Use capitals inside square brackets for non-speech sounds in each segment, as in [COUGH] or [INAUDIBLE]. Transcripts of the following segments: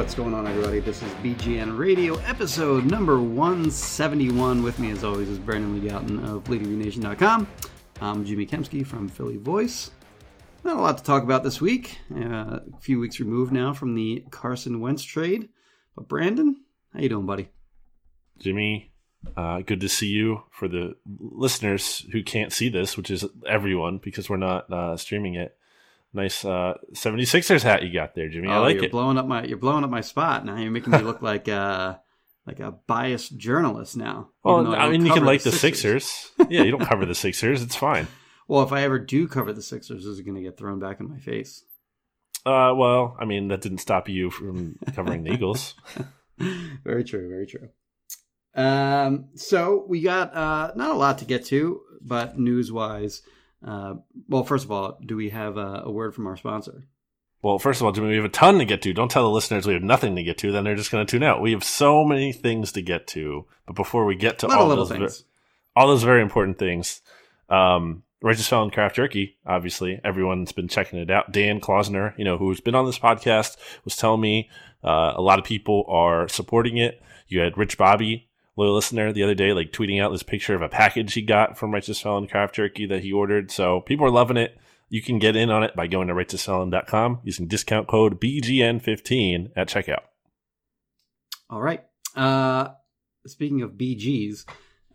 What's going on, everybody? This is BGN Radio, episode number 171. With me, as always, is Brandon Lee Gowton of BleedingGreenNation.com. I'm Jimmy Kempski from Philly Voice. Not a lot to talk about this week. Uh, a few weeks removed now from the Carson Wentz trade. But Brandon, how you doing, buddy? Jimmy, uh, good to see you. For the listeners who can't see this, which is everyone because we're not uh, streaming it, nice uh, 76ers hat you got there, Jimmy. I Oh, like you're it. blowing up my you're blowing up my spot now. You're making me look [LAUGHS] like uh like a biased journalist now. well, though I mean, you can like the Sixers. yeah, you don't cover the [LAUGHS] Sixers. It's fine. Well, if I ever do cover the Sixers, this is going to get thrown back in my face. Uh, well, I mean, that didn't stop you from covering the Eagles. [LAUGHS] very true, very true. Um, so we got uh, not a lot to get to, but news wise, uh, well, first of all, do we have a, a word from our sponsor? Well, first of all, Jimmy, we have a ton to get to. Don't tell the listeners we have nothing to get to, then they're just going to tune out. We have so many things to get to. But before we get to A lot of all those, things. all those very important things, um, Righteous Felon Craft Jerky, obviously, everyone's been checking it out. Dan Klausner, you know, who's been on this podcast, was telling me uh, a lot of people are supporting it. You had Rich Bobby, loyal listener, the other day, like tweeting out this picture of a package he got from Righteous Felon Craft Jerky that he ordered. So people are loving it. You can get in on it by going to righteousfelon.com using discount code BGN15 at checkout. All right. Uh, speaking of BGs,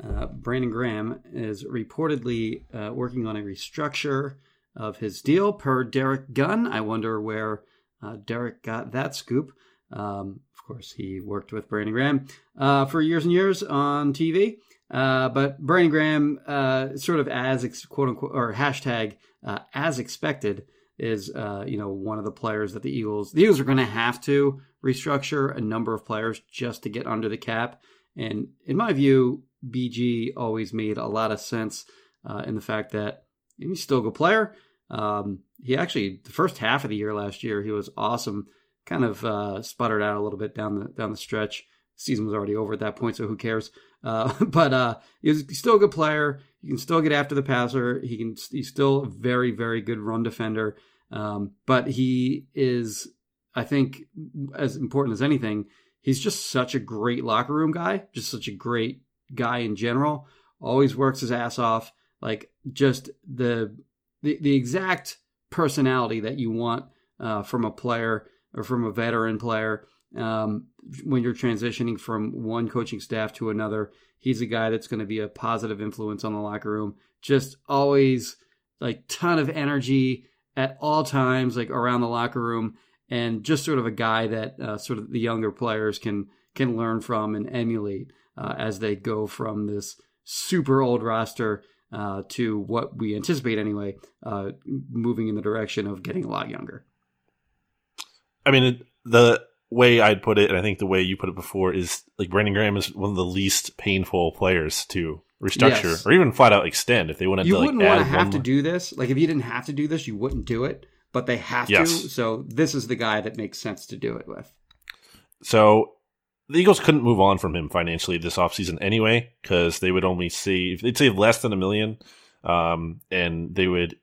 uh, Brandon Graham is reportedly uh, working on a restructure of his deal per Derrick Gunn. I wonder where uh, Derrick got that scoop. Um, of course, he worked with Brandon Graham uh, for years and years on TV. Uh, but Brandon Graham, uh, sort of as ex- quote unquote or hashtag uh, as expected, is uh, you know one of the players that the Eagles the Eagles are going to have to restructure a number of players just to get under the cap. And in my view, BG always made a lot of sense uh, in the fact that he's still a good player. Um, he actually the first half of the year last year he was awesome. Kind of uh, sputtered out a little bit down the down the stretch. Season was already over at that point, so who cares? Uh, [LAUGHS] but uh, he's still a good player. He can still get after the passer. He can. He's still a very very good run defender. Um, but he is, I think, as important as anything, he's just such a great locker room guy. Just such a great guy in general. Always works his ass off. Like just the the, the exact personality that you want uh, from a player or from a veteran player um, when you're transitioning from one coaching staff to another. He's a guy that's going to be a positive influence on the locker room. Just always like ton of energy at all times, like around the locker room, and just sort of a guy that uh, sort of the younger players can can learn from and emulate uh, as they go from this super old roster uh, to what we anticipate anyway, uh, moving in the direction of getting a lot younger. I mean, it- the way I'd put it, and I think the way you put it before, is like Brandon Graham is one of the least painful players to restructure Yes. or even flat out extend if they wanted You to like wouldn't add want to have to do this. Like if you didn't have to do this, you wouldn't do it. But they have Yes. to. So this is the guy that makes sense to do it with. So the Eagles couldn't move on from him financially this offseason anyway, because they would only save they'd save less than a million, um, and they would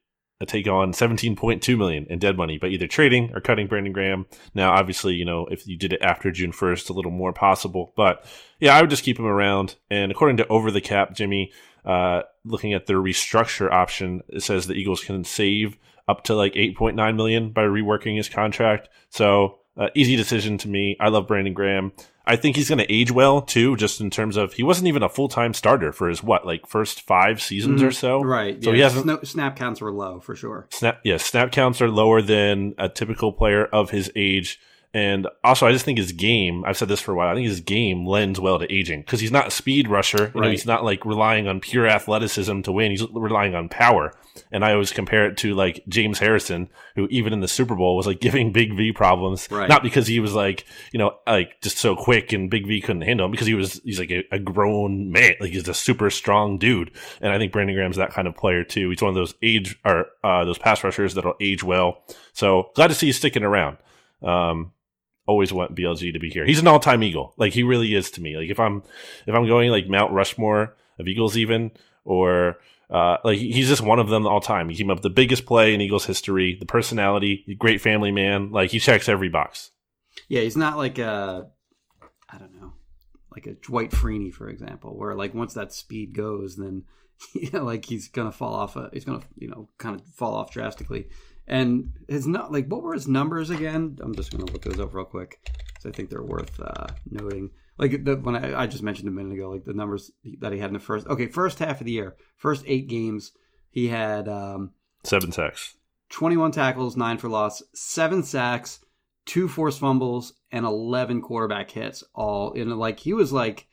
take on seventeen point two million in dead money by either trading or cutting Brandon Graham. Now, obviously, you know if you did it after June first, a little more possible, but yeah, I would just keep him around. And according to Over the Cap, Jimmy, uh, looking at their restructure option, it says the Eagles can save up to like eight point nine million by reworking his contract. So uh, easy decision to me. I love Brandon Graham. I think he's going to age well too, just in terms of he wasn't even a full time starter for his what like first five seasons or so. Mm-hmm. Right. So yeah, he hasn't. sna- snap counts were low for sure. Snap, yeah, snap counts are lower than a typical player of his age. And also, I just think his game, I've said this for a while, I think his game lends well to aging because he's not a speed rusher. You know, Right. he's not like relying on pure athleticism to win. He's relying on power. And I always compare it to like James Harrison, who even in the Super Bowl was like giving Big V problems. Right. Not because he was like, you know, like just so quick and Big V couldn't handle him because he was, he's like a, a grown man. Like he's a super strong dude. And I think Brandon Graham's that kind of player too. He's one of those age or, uh, those pass rushers that'll age well. So glad to see he's sticking around. Um, always want BLG to be here. He's an all-time Eagle. Like he really is to me. Like if I'm if I'm going like Mount Rushmore of Eagles even or uh, like he's just one of them all time. He came up with the biggest play in Eagles history, the personality, great family man. Like he checks every box. Yeah, he's not like a, I don't know, like a Dwight Freeney, for example, where like once that speed goes, then [LAUGHS] you know, like he's gonna fall off. A, he's gonna you know kind of fall off drastically. And his not like what were his numbers again? I'm just gonna look those up real quick because I think they're worth uh, noting. Like the, when I, I just mentioned a minute ago, like the numbers that he had in the first. Okay, first half of the year, first eight games, he had um, Seven sacks. 21 tackles, nine for loss, seven sacks, two forced fumbles, and 11 quarterback hits. All in like he was like,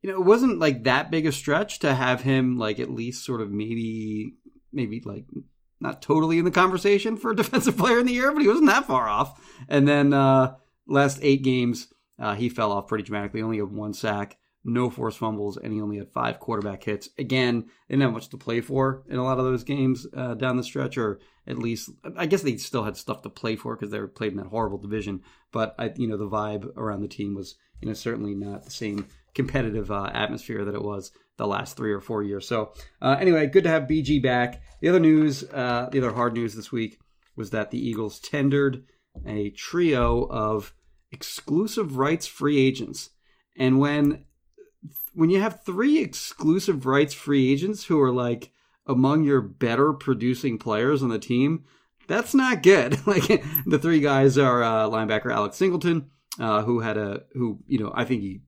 you know, it wasn't like that big a stretch to have him like at least sort of maybe maybe like not totally in the conversation for [LAUGHS] defensive player in the year, but he wasn't that far off. And then uh last eight games, uh, he fell off pretty dramatically. Only had one sack, no forced fumbles, and he only had five quarterback hits. Again, they didn't have much to play for in a lot of those games uh, down the stretch, or at least I guess they still had stuff to play for because they were played in that horrible division. But I, you know, the vibe around the team was, you know, certainly not the same competitive uh, atmosphere that it was the last three or four years. So uh, anyway, good to have BG back. The other news, uh, the other hard news this week was that the Eagles tendered a trio of exclusive rights free agents, and when when you have three exclusive rights free agents who are like among your better producing players on the team, that's not good. [LAUGHS] like the three guys are uh, linebacker Alex Singleton, uh, who had a who you know I think he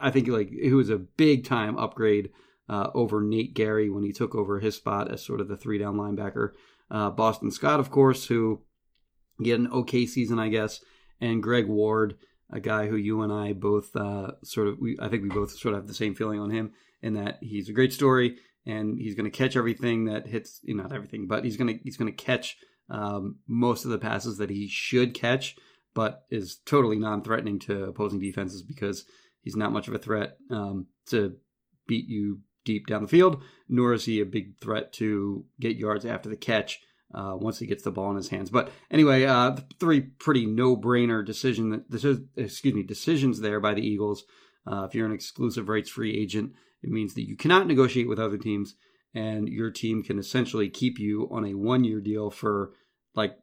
I think like who was a big time upgrade uh, over Nate Gerry when he took over his spot as sort of the three down linebacker. Uh, Boston Scott, of course, who get an okay season, I guess, and Greg Ward, a guy who you and I both uh, sort of, we, I think we both sort of have the same feeling on him in that he's a great story and he's going to catch everything that hits, you know, not everything, but he's going to he's going to catch um, most of the passes that he should catch, but is totally non-threatening to opposing defenses because he's not much of a threat um, to beat you deep down the field, nor is he a big threat to get yards after the catch uh, once he gets the ball in his hands. But anyway, uh, three pretty no-brainer decision. that This is, excuse me, decisions there by the Eagles. Uh, if you're an exclusive rights free agent, it means that you cannot negotiate with other teams, and your team can essentially keep you on a one-year deal for like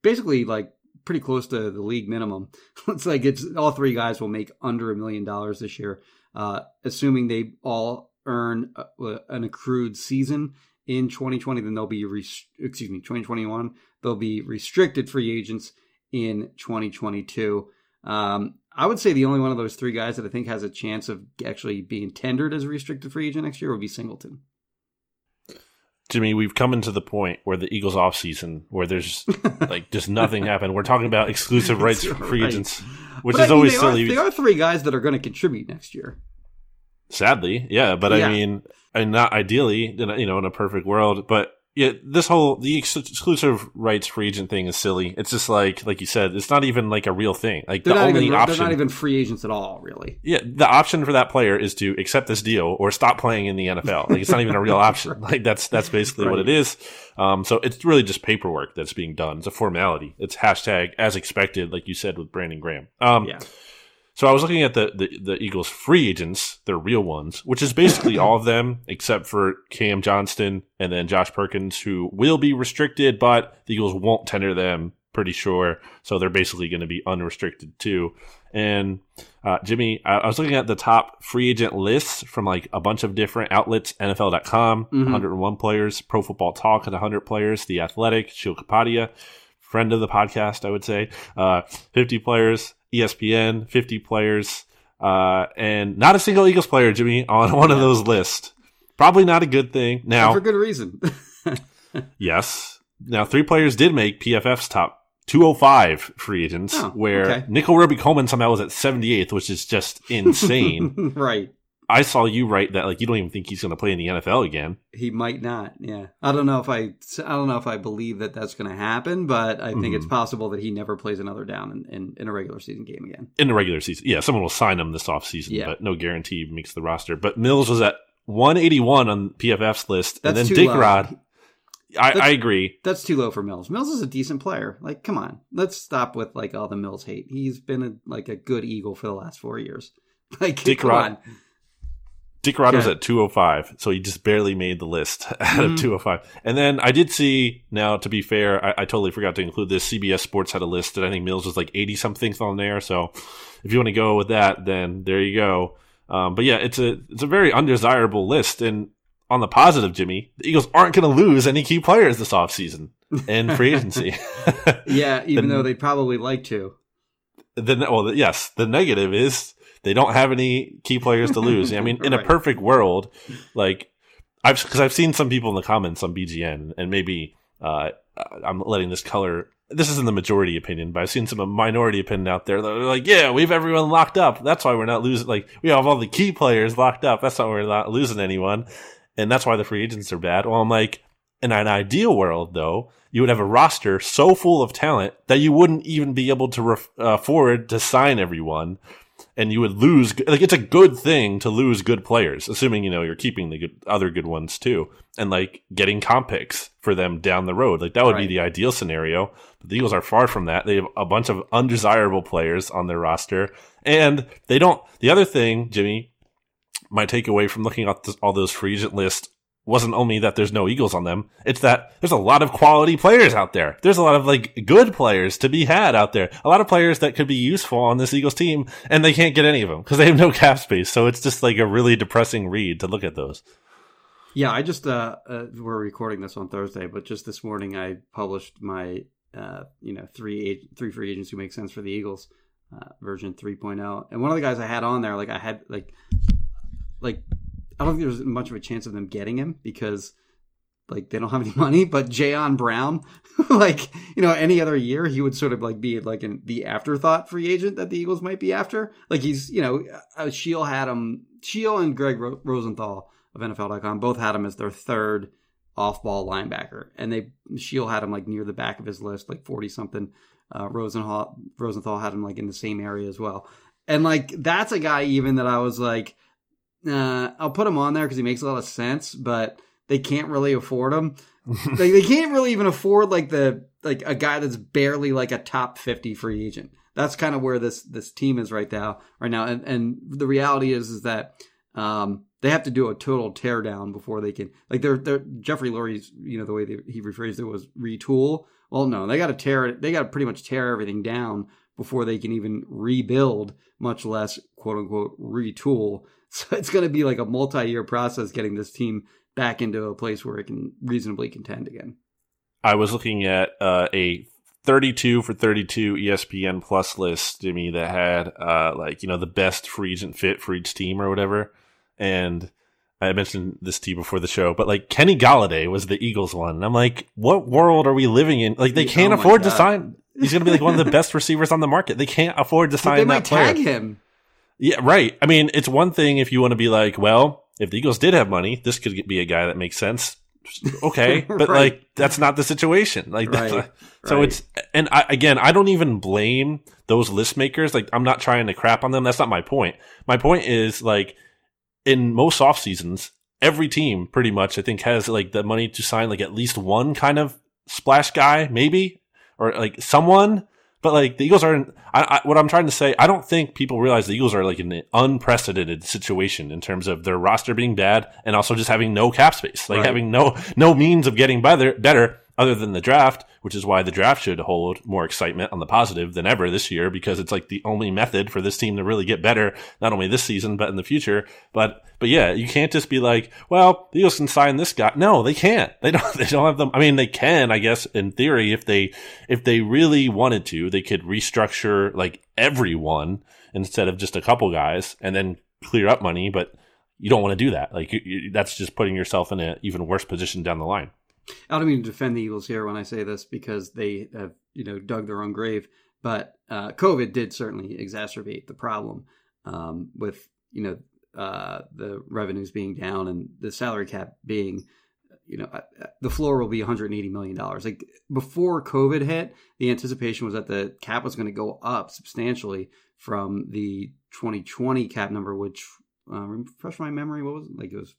basically like pretty close to the league minimum. [LAUGHS] it's like it's all three guys will make under a million dollars this year, uh, assuming they all earn uh, an accrued season in 2020. Then they'll be excuse me 2021. They'll be restricted free agents in 2022. Um, I would say the only one of those three guys that I think has a chance of actually being tendered as a restricted free agent next year would be Singleton. Jimmy, we've come into the point where the Eagles off season where there's like just nothing happened. We're talking about exclusive rights for free Right. agents, which But is I mean, always silly. Are, they are three guys that are going to contribute next year. Sadly, yeah, but Yeah. I mean, and not ideally, you know, in a perfect world, but yeah, this whole the ex- exclusive rights free agent thing is silly. It's just like, like you said, it's not even like a real thing. Like They're the only even option, they're not even free agents at all, really. yeah, the option for that player is to accept this deal or stop playing in the NFL. Like it's not even a real [LAUGHS] option. Like that's that's basically what it is. Um, so it's really just paperwork that's being done. It's a formality. It's hashtag as expected, like you said with Brandon Graham. Um, Yeah. So I was looking at the, the, the Eagles free agents, their real ones, which is basically all of them except for Cam Johnston and then Josh Perkins, who will be restricted, but the Eagles won't tender them, pretty sure. So they're basically going to be unrestricted too. And uh, Jimmy, I, I was looking at the top free agent lists from like a bunch of different outlets NFL.com, Mhm. 101 players, Pro Football Talk at 100 players, The Athletic, Kapadia, friend of the podcast, I would say, uh, 50 players. ESPN, 50 players, uh, and not a single Eagles player, Jimmy, on [LAUGHS] one of those lists. Probably not a good thing. Now, And for good reason. [LAUGHS] yes. Now, three players did make PFF's top 205 free agents, Oh, where okay. Nickell Robey-Coleman somehow was at 78th, which is just [LAUGHS] insane. right. I saw you write that like you don't even think he's going to play in the NFL again. He might not. Yeah, I don't know if I. I don't know if I believe that that's going to happen, but I think Mm-hmm. it's possible that he never plays another down in, in, in a regular season game again. in the regular season. Yeah, someone will sign him this offseason, Yeah. but no guarantee he makes the roster. But Mills was at 181 on PFF's list, and then too Dick low. Rod. I, I agree. That's too low for Mills. Mills is a decent player. Like, come on, let's stop with like all the Mills hate. He's been a, like a good Eagle for the last four years. [LAUGHS] Like, Dick come Rod- on. Dick Rod was at 205, so he just barely made the list [LAUGHS] out of Mhm. 205. And then I did see, now to be fair, I, I totally forgot to include this. CBS Sports had a list, and I think Mills was like 80 something on there. So if you want to go with that, then there you go. Um, but yeah, it's a it's a very undesirable list. And on the positive, Jimmy, the Eagles aren't going to lose any key players this offseason in free [LAUGHS] agency. [LAUGHS] Yeah, even The- though they'd probably like to. the well, yes, the negative is they don't have any key players to lose. I mean, [LAUGHS] in a perfect world, like I've because I've seen some people in the comments on BGN, and maybe uh, I'm letting this color. This isn't the majority opinion, but I've seen some minority opinion out there. They're like, "Yeah, we have everyone locked up. That's why we're not losing. Like, we have all the key players locked up. That's why we're not losing anyone, and that's why the free agents are bad." Well, I'm like, in an ideal world, though, you would have a roster so full of talent that you wouldn't even be able to ref- uh, afford to sign everyone, and you would lose. Like it's a good thing to lose good players, assuming you know you're keeping the good other good ones too, and like getting comp picks for them down the road. Like that would be the ideal scenario. But the Eagles are far from that. They have a bunch of undesirable players on their roster, and they don't. The other thing, Jimmy, my takeaway from looking at this, all those free agent lists wasn't only that there's no Eagles on them, it's that there's a lot of quality players out there. There's a lot of like good players to be had out there. A lot of players that could be useful on this Eagles team, and they can't get any of them because they have no cap space. So it's just like a really depressing read to look at those. Yeah, I just uh, uh we're recording this on Thursday, but just this morning I published my uh you know three three free agents who make sense for the Eagles uh, version 3.0, and one of the guys I had on there like I had like like I don't think there's much of a chance of them getting him because like they don't have any [LAUGHS] money. But Jayon Brown, [LAUGHS] like you know, any other year he would sort of like be like an, the afterthought free agent that the Eagles might be after. Like he's you know, uh, Sheil had him. Sheil and Greg Ro- Rosenthal of NFL.com both had him as their third off-ball linebacker, and they Sheil had him like near the back of his list, like forty something. Uh, Rosenthal Rosenthal had him like in the same area as well, and like that's a guy even that I was like, uh, I'll put him on there because he makes a lot of sense, but they can't really afford him. [LAUGHS] like they can't really even afford like the like a guy that's barely like a top fifty free agent. That's kind of where this this team is right now. Right now, and and the reality is is that um, they have to do a total teardown before they can like they're they're Jeffrey Lurie's you know the way they, he rephrased it was retool. Well, no, they got to tear it. They got to pretty much tear everything down before they can even rebuild, much less quote unquote retool. [LAUGHS] So it's going to be like a multi year process getting this team back into a place where it can reasonably contend again. I was looking at uh, a 32 for 32 ESPN Plus list, Jimmy, that had uh, like you know the best free agent fit for each team or whatever, and I mentioned this to you before the show, but like Kenny Golladay was the Eagles one, and I'm like, what world are we living in? Like they can't oh afford to sign. He's going to be like one of the [LAUGHS] best receivers on the market. They can't afford to sign But sign they that might player. tag him. Yeah, right. I mean, it's one thing if you want to be like, well, if the Eagles did have money, this could be a guy that makes sense. Okay, [LAUGHS] but Right. like that's not the situation. Like, that's Right, so right. it's and I, again, I don't even blame those list makers. Like, I'm not trying to crap on them. That's not my point. My point is like in most off seasons, every team pretty much I think has like the money to sign like at least one kind of splash guy, maybe or like someone. But like the Eagles are, in, I, I, what I'm trying to say, I don't think people realize the Eagles are like in an unprecedented situation in terms of their roster being bad and also just having no cap space, like Right. having no no means of getting better, better other than the draft, which is why the draft should hold more excitement on the positive than ever this year because it's like the only method for this team to really get better, not only this season, but in the future. But, but yeah, you can't just be like, well, the Eagles can sign this guy. No, they can't. They don't, [LAUGHS] they don't have them. I mean, they can, I guess, in theory, if they, if they really wanted to, they could restructure like everyone instead of just a couple guys and then clear up money. But you don't want to do that. Like you, you, that's just putting yourself in an even worse position down the line. I don't mean to defend the Eagles here when I say this because they have, you know, dug their own grave. But uh, COVID did certainly exacerbate the problem um, with, you know, uh, the revenues being down and the salary cap being, you know, uh, the floor will be 180 million dollars. Like before COVID hit, the anticipation was that the cap was going to go up substantially from the 2020 cap number, which uh, refresh my memory, what was it? like it was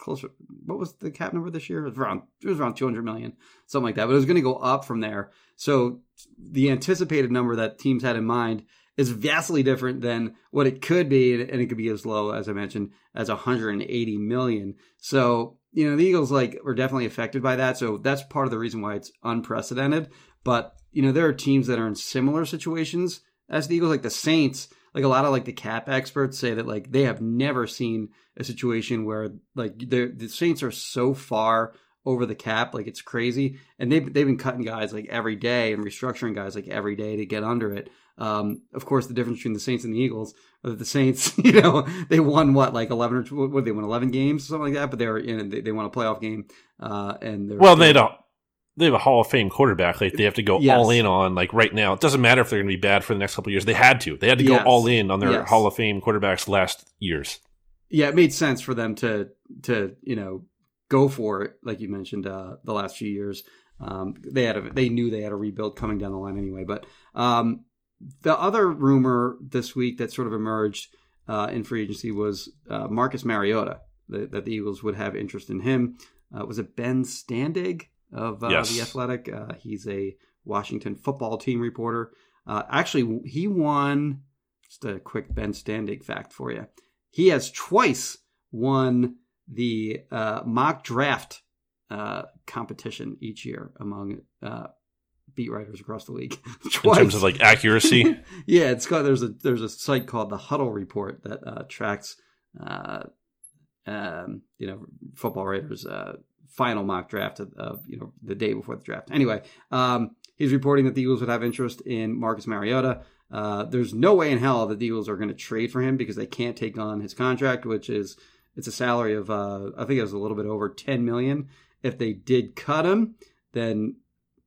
closer. What was the cap number this year? It was around it was around 200 million, something like that. But it was going to go up from there. So the anticipated number that teams had in mind is vastly different than what it could be, and it could be as low as I mentioned as 180 million. So you know the Eagles like were definitely affected by that. So that's part of the reason why it's unprecedented. But you know there are teams that are in similar situations as the Eagles, like the Saints like a lot of like the cap experts say that like they have never seen a situation where like the the Saints are so far over the cap, like it's crazy, and they've they've been cutting guys like every day and restructuring guys like every day to get under it. Um, of course, the difference between the Saints and the Eagles, the Saints, [LAUGHS] you know, they won what like eleven or what they won eleven games, something like that, but they're in they, they won a playoff game, uh, and well, they don't they have a Hall of Fame quarterback. Like they have to go yes. all in on. Like right now, it doesn't matter if they're going to be bad for the next couple years. They had to. They had to yes. go all in on their yes. Hall of Fame quarterbacks last years. Yeah, it made sense for them to to you know go for it, like you mentioned uh, the last few years. Um, they had a, they knew they had a rebuild coming down the line anyway. But um, the other rumor this week that sort of emerged uh, in free agency was uh, Marcus Mariota that, that, the Eagles would have interest in him. Uh, was it Ben Standig? Of uh, yes. the Athletic. Uh, he's a Washington football team reporter. Uh, actually, he won. Just a quick Ben Standig fact for you. He has twice won the uh, mock draft uh, competition each year among uh, beat writers across the league. [LAUGHS] In terms of like accuracy, [LAUGHS] yeah, it's got there's a there's a site called the Huddle Report that tracks. uh, Um, you know, football writers' final mock draft of, you know the day before the draft. Anyway, um, he's reporting that the Eagles would have interest in Marcus Mariota. Uh, there's no way in hell that the Eagles are going to trade for him because they can't take on his contract, which is it's a salary of uh, I think it was a little bit over 10 million. If they did cut him, then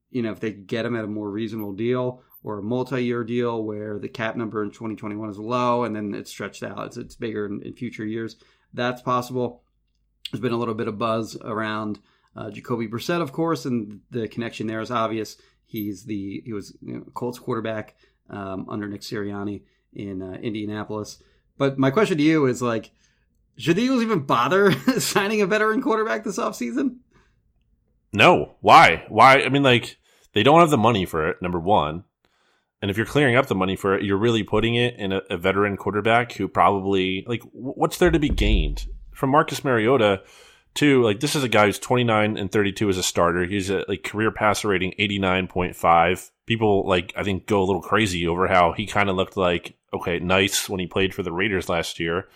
you know if they could get him at a more reasonable deal or a multi-year deal where the cap number in 2021 is low and then it's stretched out, it's, it's bigger in, in future years. That's possible. There's been a little bit of buzz around uh, Jacoby Brissett, of course, and the connection there is obvious. He's the he was you know, Colts quarterback um, under Nick Sirianni in uh, Indianapolis. But my question to you is like, should the Eagles even bother [LAUGHS] signing a veteran quarterback this offseason? No. Why? Why? I mean, like, they don't have the money for it, number one. And if you're clearing up the money for it, you're really putting it in a, a veteran quarterback who probably, like, what's there to be gained? From Marcus Mariota to like this is a guy who's 29 and 32 as a starter. He's a like career passer rating 89.5. People like I think go a little crazy over how he kind of looked like okay, nice when he played for the Raiders last year.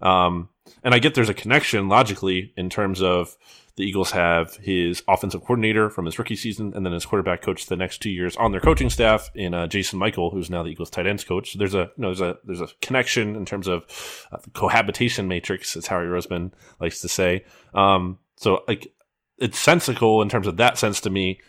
Um, and I get there's a connection logically in terms of the Eagles have his offensive coordinator from his rookie season, and then his quarterback coach the next two years on their coaching staff in uh, Jason Michael, who's now the Eagles tight ends coach. So there's a you know, there's a there's a connection in terms of uh, cohabitation matrix, as Howie Roseman likes to say. Um, so like it's sensical in terms of that sense to me,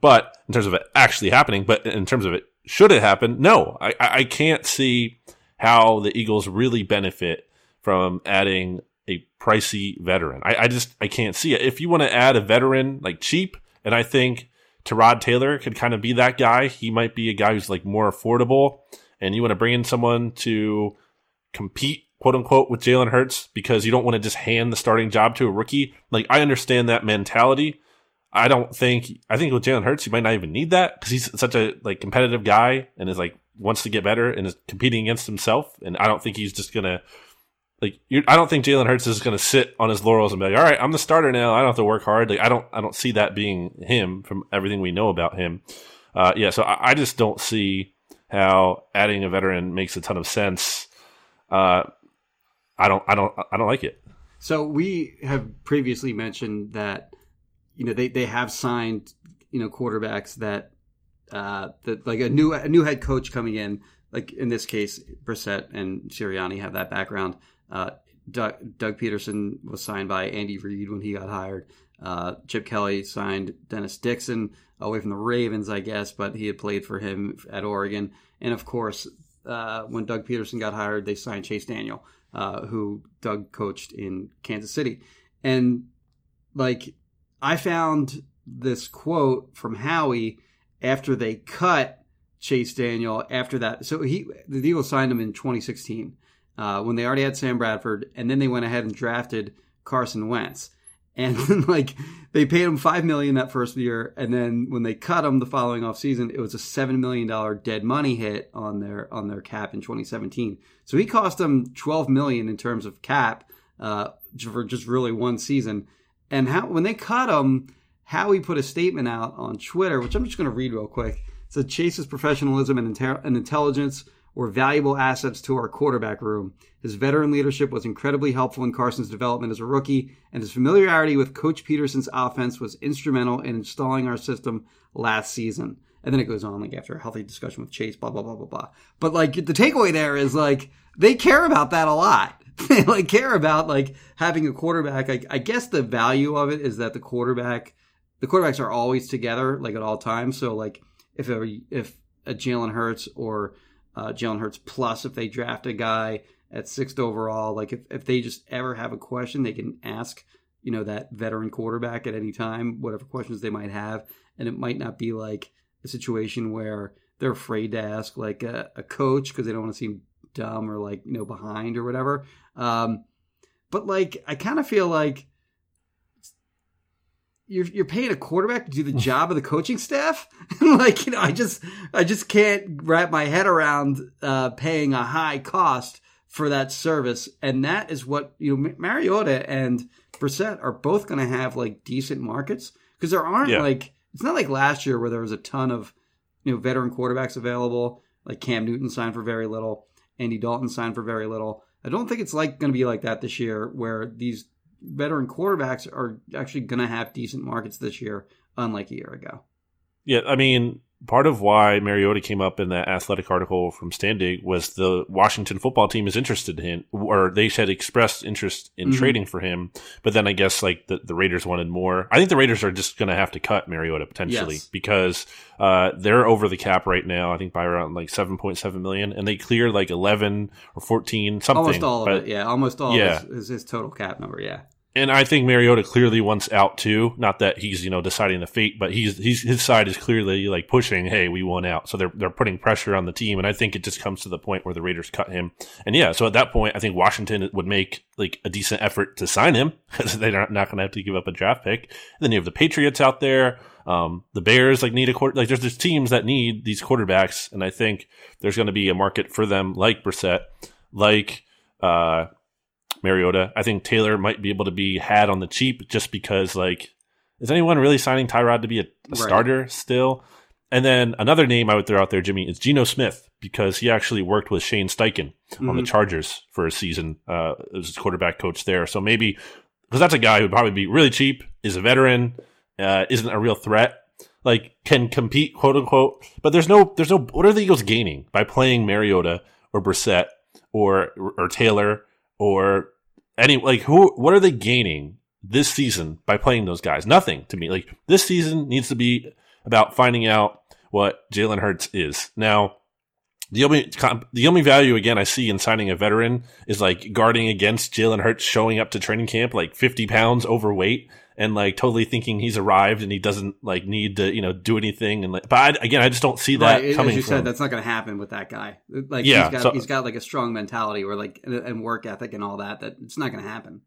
but in terms of it actually happening, but in terms of it should it happen, no, I I can't see how the Eagles really benefit from adding a pricey veteran. I, I just I can't see it. If you want to add a veteran like cheap, and I think Tyrod Taylor could kind of be that guy. He might be a guy who's like more affordable, and you want to bring in someone to compete, quote unquote, with Jalen Hurts because you don't want to just hand the starting job to a rookie. Like I understand that mentality. I don't think I think with Jalen Hurts you might not even need that because he's such a like competitive guy and is like wants to get better and is competing against himself. And I don't think he's just gonna like I don't think Jalen Hurts is going to sit on his laurels and be like, all right, I'm the starter now. I don't have to work hard. Like I don't I don't see that being him from everything we know about him. Uh, yeah, so I, I, just don't see how adding a veteran makes a ton of sense. Uh, I don't I don't I don't like it. So we have previously mentioned that you know they, they have signed you know quarterbacks that uh that like a new a new head coach coming in like in this case Brissett and Sirianni have that background. Uh, Doug, Doug Pederson was signed by Andy Reid when he got hired. Uh, Chip Kelly signed Dennis Dixon away from the Ravens, I guess, but he had played for him at Oregon. And of course, uh, when Doug Pederson got hired, they signed Chase Daniel, uh, who Doug coached in Kansas City. And like, I found this quote from Howie after they cut Chase Daniel after that. So he, the Eagles signed him in 2016 uh, when they already had Sam Bradford, and then they went ahead and drafted Carson Wentz. And [LAUGHS] like they paid him five million that first year, and then when they cut him the following off season, it was a seven million dollar dead money hit on their on their cap in 2017. So he cost them 12 million in terms of cap uh, for just really one season. And how when they cut him, Howie put a statement out on Twitter, which I'm just going to read real quick. It said Chase's professionalism and, inter- and intelligence were valuable assets to our quarterback room. His veteran leadership was incredibly helpful in Carson's development as a rookie, and his familiarity with Coach Pederson's offense was instrumental in installing our system last season. And then it goes on like after a healthy discussion with Chase, blah blah blah blah blah. But like the takeaway there is like they care about that a lot. [LAUGHS] they like care about like having a quarterback. I, I guess the value of it is that the quarterback, the quarterbacks are always together like at all times. So like if a, if a Jalen Hurts or uh, Jalen Hurts plus if they draft a guy at sixth overall. Like if, if they just ever have a question, they can ask, you know, that veteran quarterback at any time, whatever questions they might have. And it might not be like a situation where they're afraid to ask like a, a coach because they don't want to seem dumb or like, you know, behind or whatever. Um, but like, I kind of feel like you're you're paying a quarterback to do the job of the coaching staff. [LAUGHS] like you know, I just I just can't wrap my head around uh, paying a high cost for that service, and that is what you know. Mariota and Brissett are both going to have like decent markets because there aren't yeah. like it's not like last year where there was a ton of you know veteran quarterbacks available. Like Cam Newton signed for very little, Andy Dalton signed for very little. I don't think it's like going to be like that this year, where these veteran quarterbacks are actually going to have decent markets this year, unlike a year ago. Yeah, I mean, part of why Mariota came up in that athletic article from Standig was the Washington football team is interested in him, or they had expressed interest in mm-hmm. trading for him. But then I guess like the, the Raiders wanted more. I think the Raiders are just going to have to cut Mariota potentially yes. because uh, they're over the cap right now. I think by around like seven point seven million, and they cleared like eleven or fourteen something. Almost all but, of it, yeah. Almost all yeah. is his total cap number, yeah and I think Mariota clearly wants out too. Not that he's you know deciding the fate, but he's he's his side is clearly like pushing. Hey, we want out, so they're they're putting pressure on the team, and I think it just comes to the point where the Raiders cut him. And yeah, so at that point, I think Washington would make like a decent effort to sign him [LAUGHS] because they're not, not going to have to give up a draft pick. And then you have the Patriots out there. Um, the Bears like need a quarter. Like there's there's teams that need these quarterbacks, and I think there's going to be a market for them, like Brissett, like uh, Mariota. I think Taylor might be able to be had on the cheap just because, like, is anyone really signing Tyrod to be a, a right. starter still? And then another name I would throw out there, Jimmy, is Geno Smith because he actually worked with Shane Steichen mm-hmm. on the mm-hmm. Chargers for a season uh, as his quarterback coach there. So maybe because that's a guy who'd probably be really cheap, is a veteran, uh, isn't a real threat, like can compete, quote unquote. But there's no, there's no. What are the Eagles gaining by playing Mariota or Brissett or or Taylor or any like who what are they gaining this season by playing those guys? Nothing to me. Like this season needs to be about finding out what Jalen Hurts is. Now, the only the only value again I see in signing a veteran is like guarding against Jalen Hurts showing up to training camp like 50 pounds overweight and like totally thinking he's arrived and he doesn't like need to you know do anything and like but I, again I just don't see that right. coming. As you from, said, that's not going to happen with that guy. Like yeah, he's got so, he's got like a strong mentality or like and work ethic and all that. That it's not going to happen.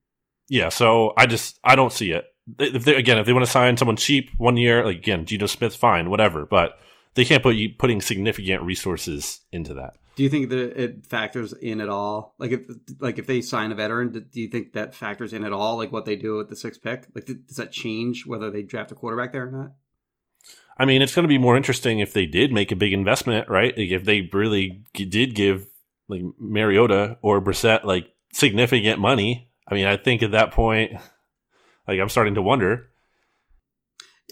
Yeah, so I just I don't see it. If they, again, if they want to sign someone cheap one year, like again, Geno Smith, fine, whatever, but they can't put you putting significant resources into that. Do you think that it factors in at all? Like if like if they sign a veteran, do you think that factors in at all? Like what they do with the sixth pick? Like does that change whether they draft a quarterback there or not? I mean, it's going to be more interesting if they did make a big investment, right? Like if they really did give like Mariota or Brissett like significant money. I mean, I think at that point, like I'm starting to wonder.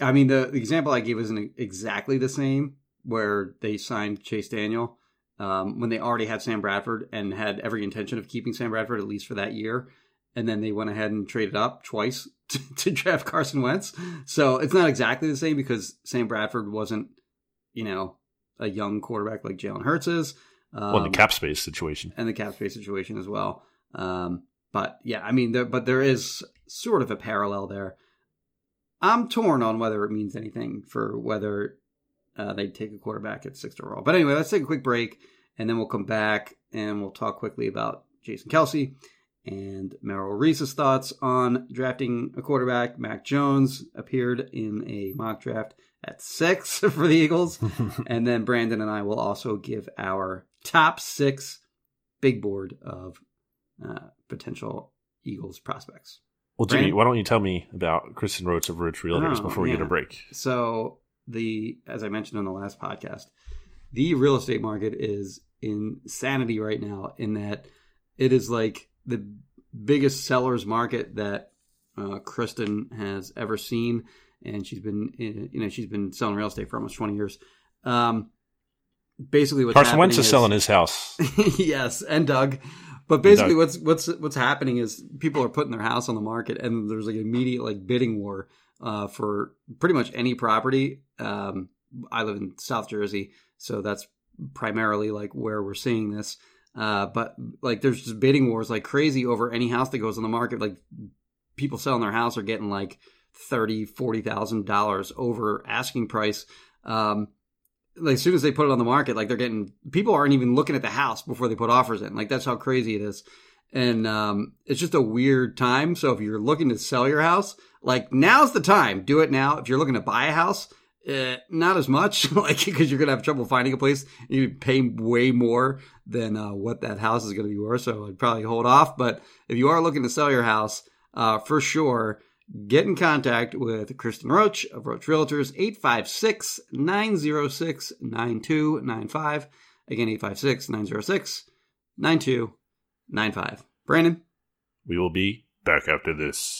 I mean, the, the example I gave isn't exactly the same, where they signed Chase Daniel um, when they already had Sam Bradford and had every intention of keeping Sam Bradford at least for that year. And then they went ahead and traded up twice [LAUGHS] to, to draft Carson Wentz. So it's not exactly the same because Sam Bradford wasn't, you know, a young quarterback like Jalen Hurts is. Um, well, the cap space situation. And the cap space situation as well. Um, but yeah, I mean, there, but there is sort of a parallel there. I'm torn on whether it means anything for whether uh, they take a quarterback at sixth overall. But anyway, let's take a quick break, and then we'll come back and we'll talk quickly about Jason Kelce and Merrill Reese's thoughts on drafting a quarterback. Mac Jones appeared in a mock draft at six [LAUGHS] for the Eagles, [LAUGHS] and then Brandon and I will also give our top six big board of uh, potential Eagles prospects. Well, Jimmy, Brandon? why don't you tell me about Kristen Roach of Roach Realtors oh, before we yeah. get a break? So the as I mentioned on the last podcast, the real estate market is insanity right now in that it is like the biggest sellers market that uh, Kristen has ever seen, and she's been in, you know she's been selling real estate for almost twenty years. Um, basically, what's Carson Wentz is, is selling his house. [LAUGHS] yes, and Doug. But basically, what's what's what's happening is people are putting their house on the market, and there's like immediate like bidding war uh, for pretty much any property. Um, I live in South Jersey, so that's primarily like where we're seeing this. Uh, but like, there's just bidding wars like crazy over any house that goes on the market. Like, people selling their house are getting like thirty, forty thousand dollars over asking price. Um, like as soon as they put it on the market, like they're getting people aren't even looking at the house before they put offers in. Like that's how crazy it is, and um, it's just a weird time. So if you're looking to sell your house, like now's the time. Do it now. If you're looking to buy a house, uh, not as much, [LAUGHS] like because you're gonna have trouble finding a place. You pay way more than uh, what that house is gonna be worth. So I'd probably hold off. But if you are looking to sell your house, uh, for sure, get in contact with Kristen Roach of Roach Realtors, 856 906 9295. Again, 856 906 9295. Brandon? We will be back after this.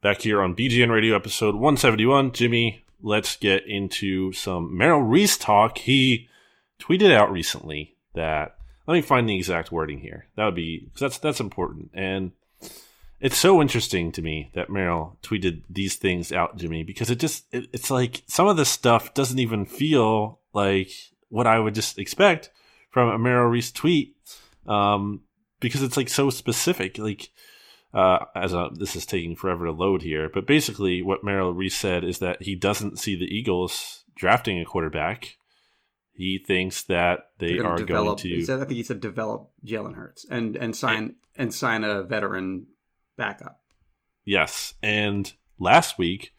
Back here on BGN Radio episode 171, Jimmy, let's get into some Merrill Reese talk. He tweeted out recently that let me find the exact wording here. That would be because that's that's important. And it's so interesting to me that Merrill tweeted these things out, Jimmy, because it just it, it's like some of this stuff doesn't even feel like what I would just expect from a Merrill Reese tweet, um, because it's like so specific. Like uh, as a, this is taking forever to load here, but basically what Merrill Reese said is that he doesn't see the Eagles drafting a quarterback. He thinks that they are develop, going to. Said, I think he said develop Jalen Hurts and and sign and, and sign a veteran backup. Yes. And last week,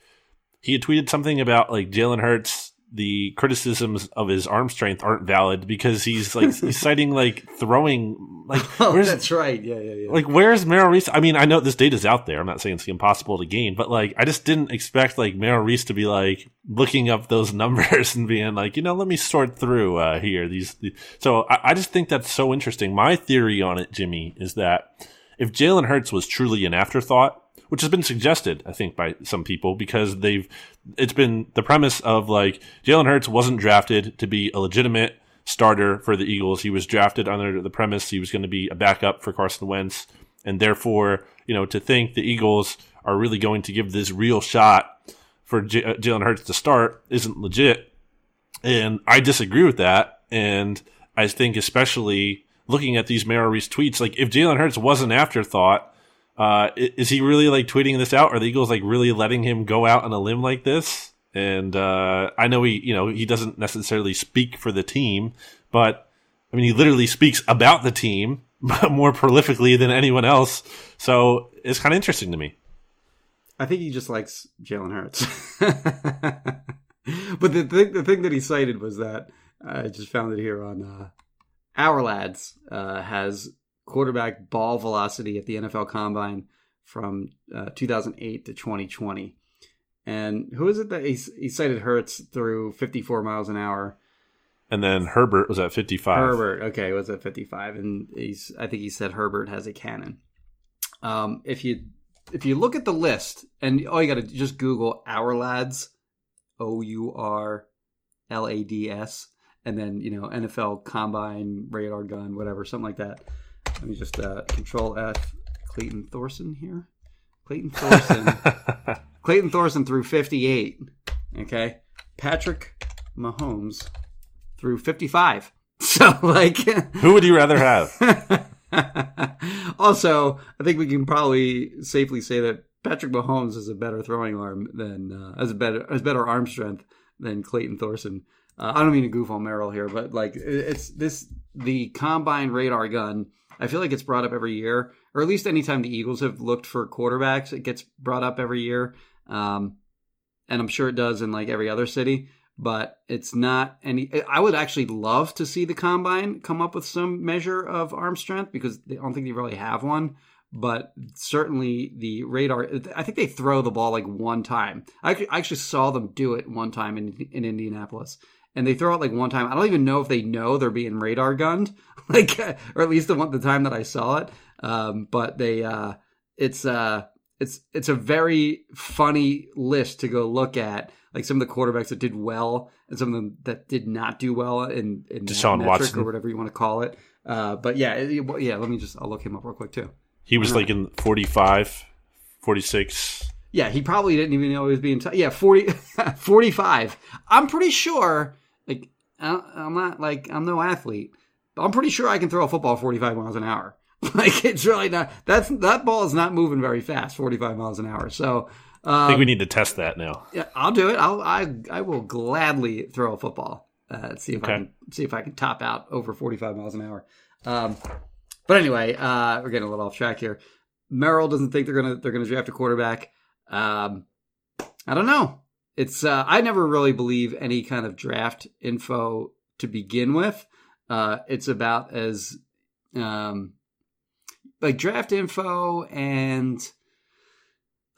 he had tweeted something about like Jalen Hurts the criticisms of his arm strength aren't valid because he's like [LAUGHS] he's citing like throwing like [LAUGHS] Oh, where's that's right. Yeah, yeah, yeah. like where's Merrill Reese? I mean, I know this data's out there. I'm not saying it's impossible to gain, but like I just didn't expect like Merrill Reese to be like looking up those [LAUGHS] numbers and being like, you know, let me sort through uh, here these. So I, I just think that's so interesting. My theory on it, Jimmy, is that if Jalen Hurts was truly an afterthought, which has been suggested, I think, by some people because they've it's been the premise of like Jalen Hurts wasn't drafted to be a legitimate starter for the Eagles. He was drafted under the premise he was going to be a backup for Carson Wentz, and therefore, you know, to think the Eagles are really going to give this real shot for J- uh, Jalen Hurts to start isn't legit. And I disagree with that. And I think, especially looking at these Merrill tweets, like if Jalen Hurts was an afterthought, uh, is he really like tweeting this out? Are the Eagles like really letting him go out on a limb like this? And uh, I know he, you know, he doesn't necessarily speak for the team, but I mean, he literally speaks about the team [LAUGHS] more prolifically than anyone else. So it's kind of interesting to me. I think he just likes Jalen Hurts. [LAUGHS] but the thing, the thing that he cited was that I just found it here on uh, Our Lads uh, has quarterback ball velocity at the NFL Combine from uh, 2008 to 2020. And who is it that he, he cited Hurts through 54 miles an hour? And then Herbert was at 55. Herbert, okay, was at 55, and he's. I think he said Herbert has a cannon. Um, if you if you look at the list, and all you got to just Google "Our Lads," O U R L A D S, and then you know NFL Combine radar gun, whatever, something like that. Let me just uh, Control F. Clayton Thorson here. Clayton Thorson. [LAUGHS] Clayton Thorson through 58. Okay. Patrick Mahomes through 55. [LAUGHS] So, like, Who would you rather have? [LAUGHS] also, I think we can probably safely say that Patrick Mahomes has a better throwing arm than, uh, has a better, has better arm strength than Clayton Thorson. Uh, I don't mean to goof on Merrill here, but like, it's this, the combine radar gun. I feel like it's brought up every year, or at least anytime the Eagles have looked for quarterbacks, it gets brought up every year. Um, and I'm sure it does in like every other city, but it's not any. I would actually love to see the combine come up with some measure of arm strength because I don't think they really have one. But certainly the radar. I think they throw the ball like one time. I actually, saw them do it one time in in Indianapolis, and they throw it like one time. I don't even know if they know they're being radar gunned, [LAUGHS] like or at least the one the time that I saw it. Um, but they, uh, it's uh, it's it's a very funny list to go look at. Like some of the quarterbacks that did well and some of them that did not do well in, in Deshaun metric Watson. or whatever you want to call it. Uh, but yeah, it- yeah. Let me just I'll look him up real quick too. He was like in 45, 46. Yeah, he probably didn't even know he was being. T- yeah, 40, [LAUGHS] 45. I'm pretty sure. Like I'm not like I'm no athlete, but I'm pretty sure I can throw a football 45 miles an hour. [LAUGHS] Like it's really not. That's that ball is not moving very fast, 45 miles an hour. So. I Um, think we need to test that now. Yeah, I'll do it. I'll, I I will gladly throw a football. Uh, see if I Okay. can see if I can top out over forty five miles an hour. Um, but anyway, uh, we're getting a little off track here. Merrill doesn't think they're gonna they're gonna draft a quarterback. Um, I don't know. It's uh, I never really believe any kind of draft info to begin with. Uh, it's about as um, like draft info and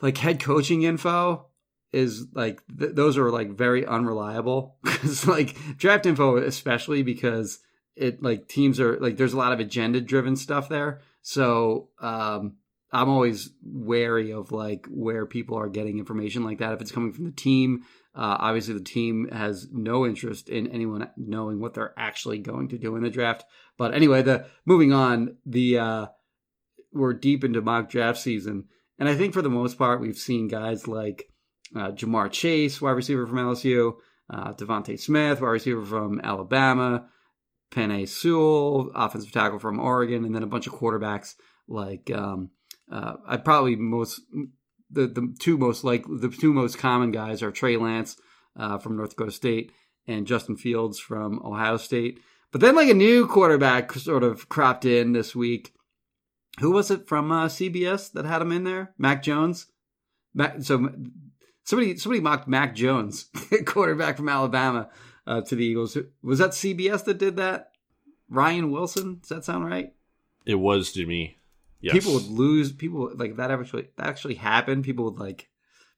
like head coaching info is like th- those are like very unreliable. [LAUGHS] Because like draft info especially because it like teams are like there's a lot of agenda driven stuff there. So um i'm always wary of like where people are getting information like that. If it's coming from the team uh, obviously the team has no interest in anyone knowing what they're actually going to do in the draft. But anyway the moving on the uh we're deep into mock draft season and I think for the most part, we've seen guys like uh, Ja'Marr Chase, wide receiver from LSU, uh, DeVonta Smith, wide receiver from Alabama, Penei Sewell, offensive tackle from Oregon, and then a bunch of quarterbacks like um, uh, I probably most the the two most like the two most common guys are Trey Lance uh, from North Dakota State and Justin Fields from Ohio State. But then like a new quarterback sort of cropped in this week who was it from uh, CBS that had him in there? Mac Jones. Mac, so somebody somebody mocked Mac Jones, [LAUGHS] quarterback from Alabama, uh, to the Eagles. Was that CBS that did that? Ryan Wilson? Does that sound right? It was Jimmy. Yes. People would lose. People like that actually that actually happened. People would like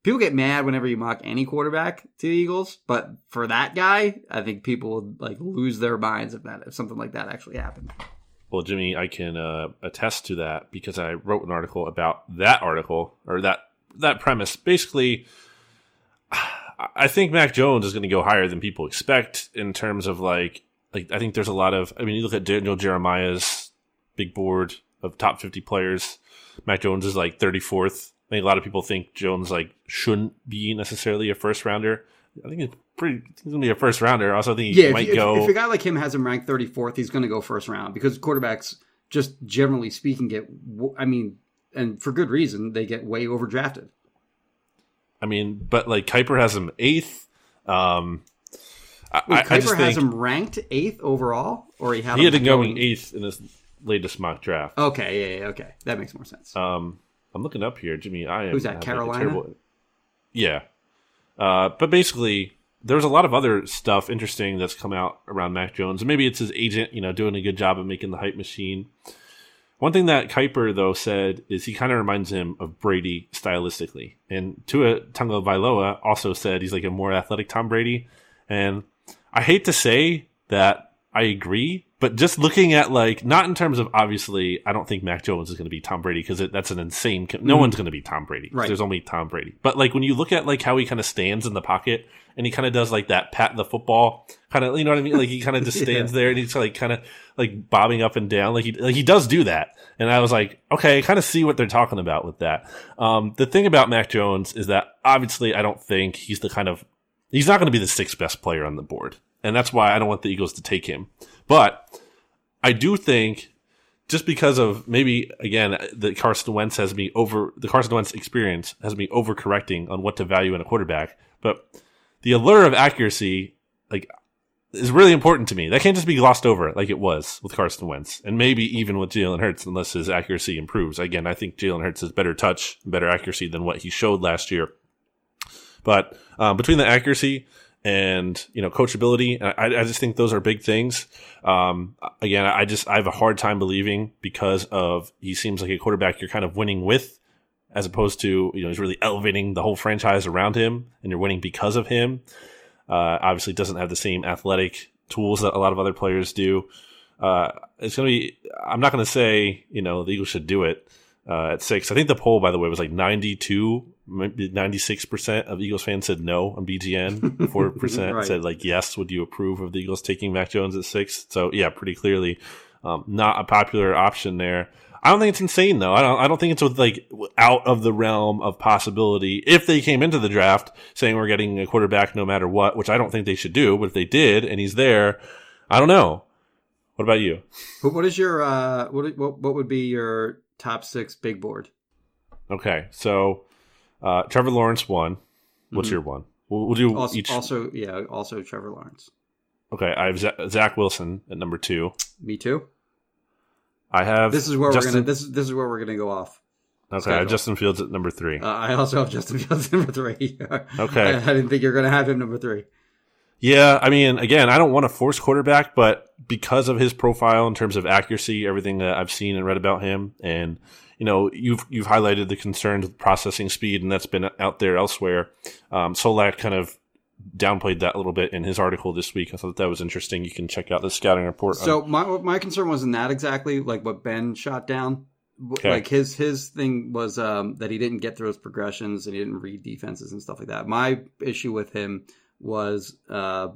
people get mad whenever you mock any quarterback to the Eagles, but for that guy, I think people would like lose their minds if that if something like that actually happened. Well, Jimmy, I can uh, attest to that because I wrote an article about that article or that that premise. Basically, I think Mac Jones is going to go higher than people expect in terms of like like I think there's a lot of I mean you look at Daniel Jeremiah's big board of top 50 players. Mac Jones is like 34th. I think a lot of people think Jones like shouldn't be necessarily a first rounder. I think it's pretty. He's gonna be a first rounder. Also, I also think he Yeah, might if, go. if, if a guy like him has him ranked 34th, he's going to go first round because quarterbacks, just generally speaking, get. I mean, and for good reason, they get way overdrafted. I mean, but like Kiper has him eighth. Um, Wait, I, I Kiper has him ranked eighth overall, or he had he him had him going eighth in his latest mock draft. Okay, yeah, yeah, okay, that makes more sense. Um, I'm looking up here, Jimmy. I am. Who's that, Carolina? terrible- yeah. Uh, but basically, there's a lot of other stuff interesting that's come out around Mac Jones, maybe it's his agent, you know, doing a good job of making the hype machine. One thing that Kiper though said is he kind of reminds him of Brady stylistically, and Tua Tagovailoa also said he's like a more athletic Tom Brady. And I hate to say that I agree, but just looking at like not in terms of obviously, I don't think Mac Jones is going to be Tom Brady because that's an insane. No one's going to be Tom Brady. Right. There's only Tom Brady. But like when you look at like how he kind of stands in the pocket and he kind of does like that pat the football kind of, you know what I mean? Like he kind of just [LAUGHS] stands there and he's like kind of like bobbing up and down. Like he like he does do that. And I was like, okay, I kind of see what they're talking about with that. Um, the thing about Mac Jones is that obviously I don't think he's the kind of he's not going to be the sixth best player on the board. And that's why I don't want the Eagles to take him. But I do think just because of maybe again the Carson Wentz has me over the Carson Wentz experience has me overcorrecting on what to value in a quarterback, but the allure of accuracy like is really important to me. That can't just be glossed over like it was with Carson Wentz, and maybe even with Jalen Hurts, unless his accuracy improves. Again, I think Jalen Hurts has better touch, better accuracy than what he showed last year. But um, between the accuracy and you know coachability, I, I just think those are big things. Um, again, I just I have a hard time believing because of he seems like a quarterback you're kind of winning with, as opposed to you know he's really elevating the whole franchise around him, and you're winning because of him. Uh, obviously, doesn't have the same athletic tools that a lot of other players do. Uh, it's to be. I'm not to say you know the Eagles should do it uh, at six. I think the poll, by the way, was like 92, maybe 96 percent of Eagles fans said no on BGN. [LAUGHS] Four percent Right. said like yes. Would you approve of the Eagles taking Mac Jones at six? So yeah, pretty clearly, um, not a popular option there. I don't think it's insane though. I don't. I don't think it's like out of the realm of possibility. If they came into the draft saying we're getting a quarterback no matter what, which I don't think they should do, but if they did and he's there, I don't know. What about you? What is your uh, what what what would be your top six big board? Okay, so uh, Trevor Lawrence one. What's your one? We'll, we'll do. Also, each. also, yeah, also Trevor Lawrence. okay, I have Zach, Wilson at number two. Me too. I have This is where Justin, we're gonna. This is this is where we're gonna go off. Okay, I have. Justin Fields at number three. Uh, I also have Justin [LAUGHS] Fields at number three. [LAUGHS] Okay. I, I didn't think you're gonna have him number three. Yeah, I mean, again, I don't want to force quarterback, but because of his profile in terms of accuracy, everything that I've seen and read about him, and you know, you've you've highlighted the concerns with processing speed, and that's been out there elsewhere. Um, Solak kind of downplayed that a little bit in his article this week. I thought that was interesting. You can check out the scouting report. on- So my my concern wasn't that exactly like what Ben shot down. Okay. Like his his thing was um, that he didn't get through his progressions and he didn't read defenses and stuff like that. My issue with him was uh,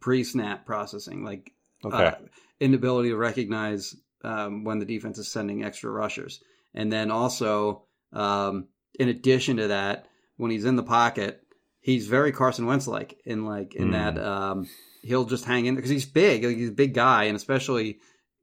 pre snap processing, like okay, uh, inability to recognize um, when the defense is sending extra rushers, and then also um, in addition to that, when he's in the pocket, he's very Carson Wentz like in like in Mm. that um, he'll just hang in because he's big, like, he's a big guy, and especially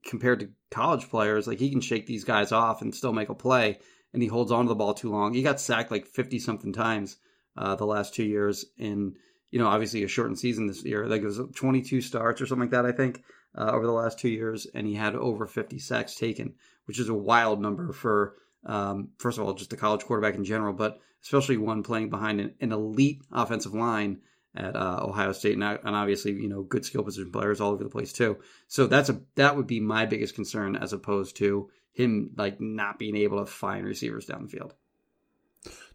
compared to college players, like he can shake these guys off and still make a play, and he holds on to the ball too long. He got sacked like fifty something times uh, the last two years in you know obviously a shortened season this year. Like it was twenty two starts or something like that, I think, uh, over the last two years, and he had over fifty sacks taken, which is a wild number for Um, first of all, just a college quarterback in general, but especially one playing behind an, an elite offensive line at uh, Ohio State, and, and obviously you know good skill position players all over the place too. So that's a that would be my biggest concern as opposed to him like not being able to find receivers down the field.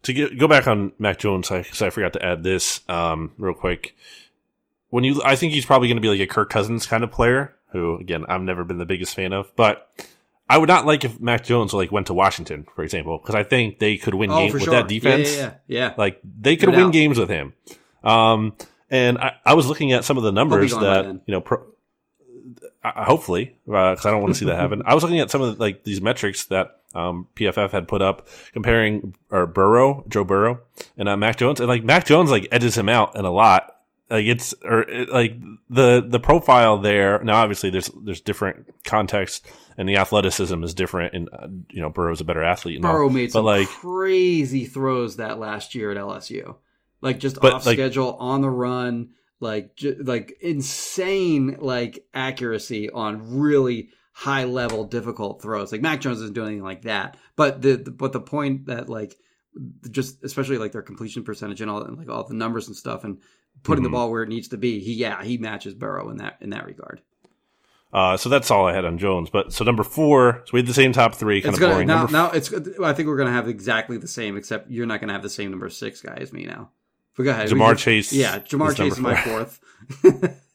To get, go back on Mac Jones, I, I, forgot to add this um, real quick. When you, I think he's probably going to be like a Kirk Cousins kind of player, who again I've never been the biggest fan of, but I would not like if Mac Jones like went to Washington, for example, because I think they could win oh, games with sure. that defense. Yeah, yeah, yeah. Like they could win games with him. Um, and I, I, was looking at some of the numbers that you know. Pro, uh, hopefully, because uh, I don't want to see that happen. I was looking at some of the, like these metrics that um, PFF had put up comparing or Burrow, Joe Burrow, and uh, Mac Jones, and like Mac Jones like edges him out in a lot. Like it's or it, like the the profile there. Now, obviously, there's there's different context, and the athleticism is different. And uh, you know, Burrow's a better athlete. And Burrow all, made some like, crazy throws that last year at LSU, like just off like, schedule, on the run like j- like insane like accuracy on really high level difficult throws. Like Mac Jones isn't doing anything like that, but the, the but the point that like just especially like their completion percentage and all and like all the numbers and stuff and putting mm-hmm. the ball where it needs to be. He yeah he matches Burrow in that in that regard. Uh, so that's all I had on Jones. But so number four, so we had the same top three, kind it's of gonna, boring. Now, number now it's. I think we're going to have exactly the same, except you're not going to have the same number six guy as me now. But go ahead. Ja'Marr Chase. Yeah, Ja'Marr Chase is my [LAUGHS] fourth.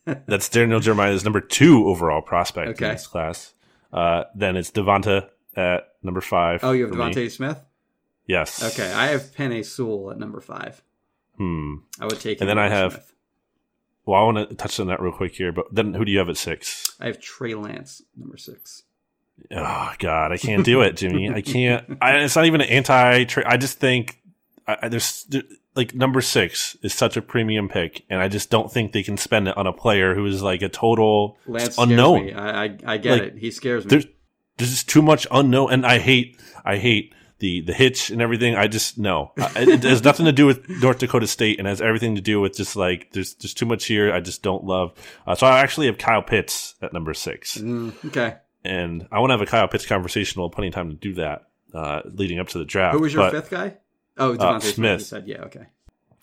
[LAUGHS] That's Daniel Jeremiah's number two overall prospect okay. in this class. Uh, then it's Devonta at number five. Oh, you have DeVonta Smith? Yes. Okay, I have Penei Sewell at number five. Hmm. I would take it. And then I have. Smith. Well, I want to touch on that real quick here, but then who do you have at six? I have Trey Lance, number six. Oh God, I can't do it, Jimmy. I can't. I, it's not even an anti. I just think I, there's there, like number six is such a premium pick, and I just don't think they can spend it on a player who is like a total Lance unknown. I, I, I get like, it. He scares me. There's, there's just too much unknown, and I hate I hate the the hitch and everything. I just no, it, it, has nothing to do with North Dakota State, and has everything to do with just like there's there's too much here. I just don't love. Uh, so I actually have Kyle Pitts at number six. Mm, okay, and I want to have a Kyle Pitts conversation. We'll plenty of time to do that uh, leading up to the draft. Who was your but, fifth guy? Oh, DeVonta uh, Smith. Smith. said, yeah, okay.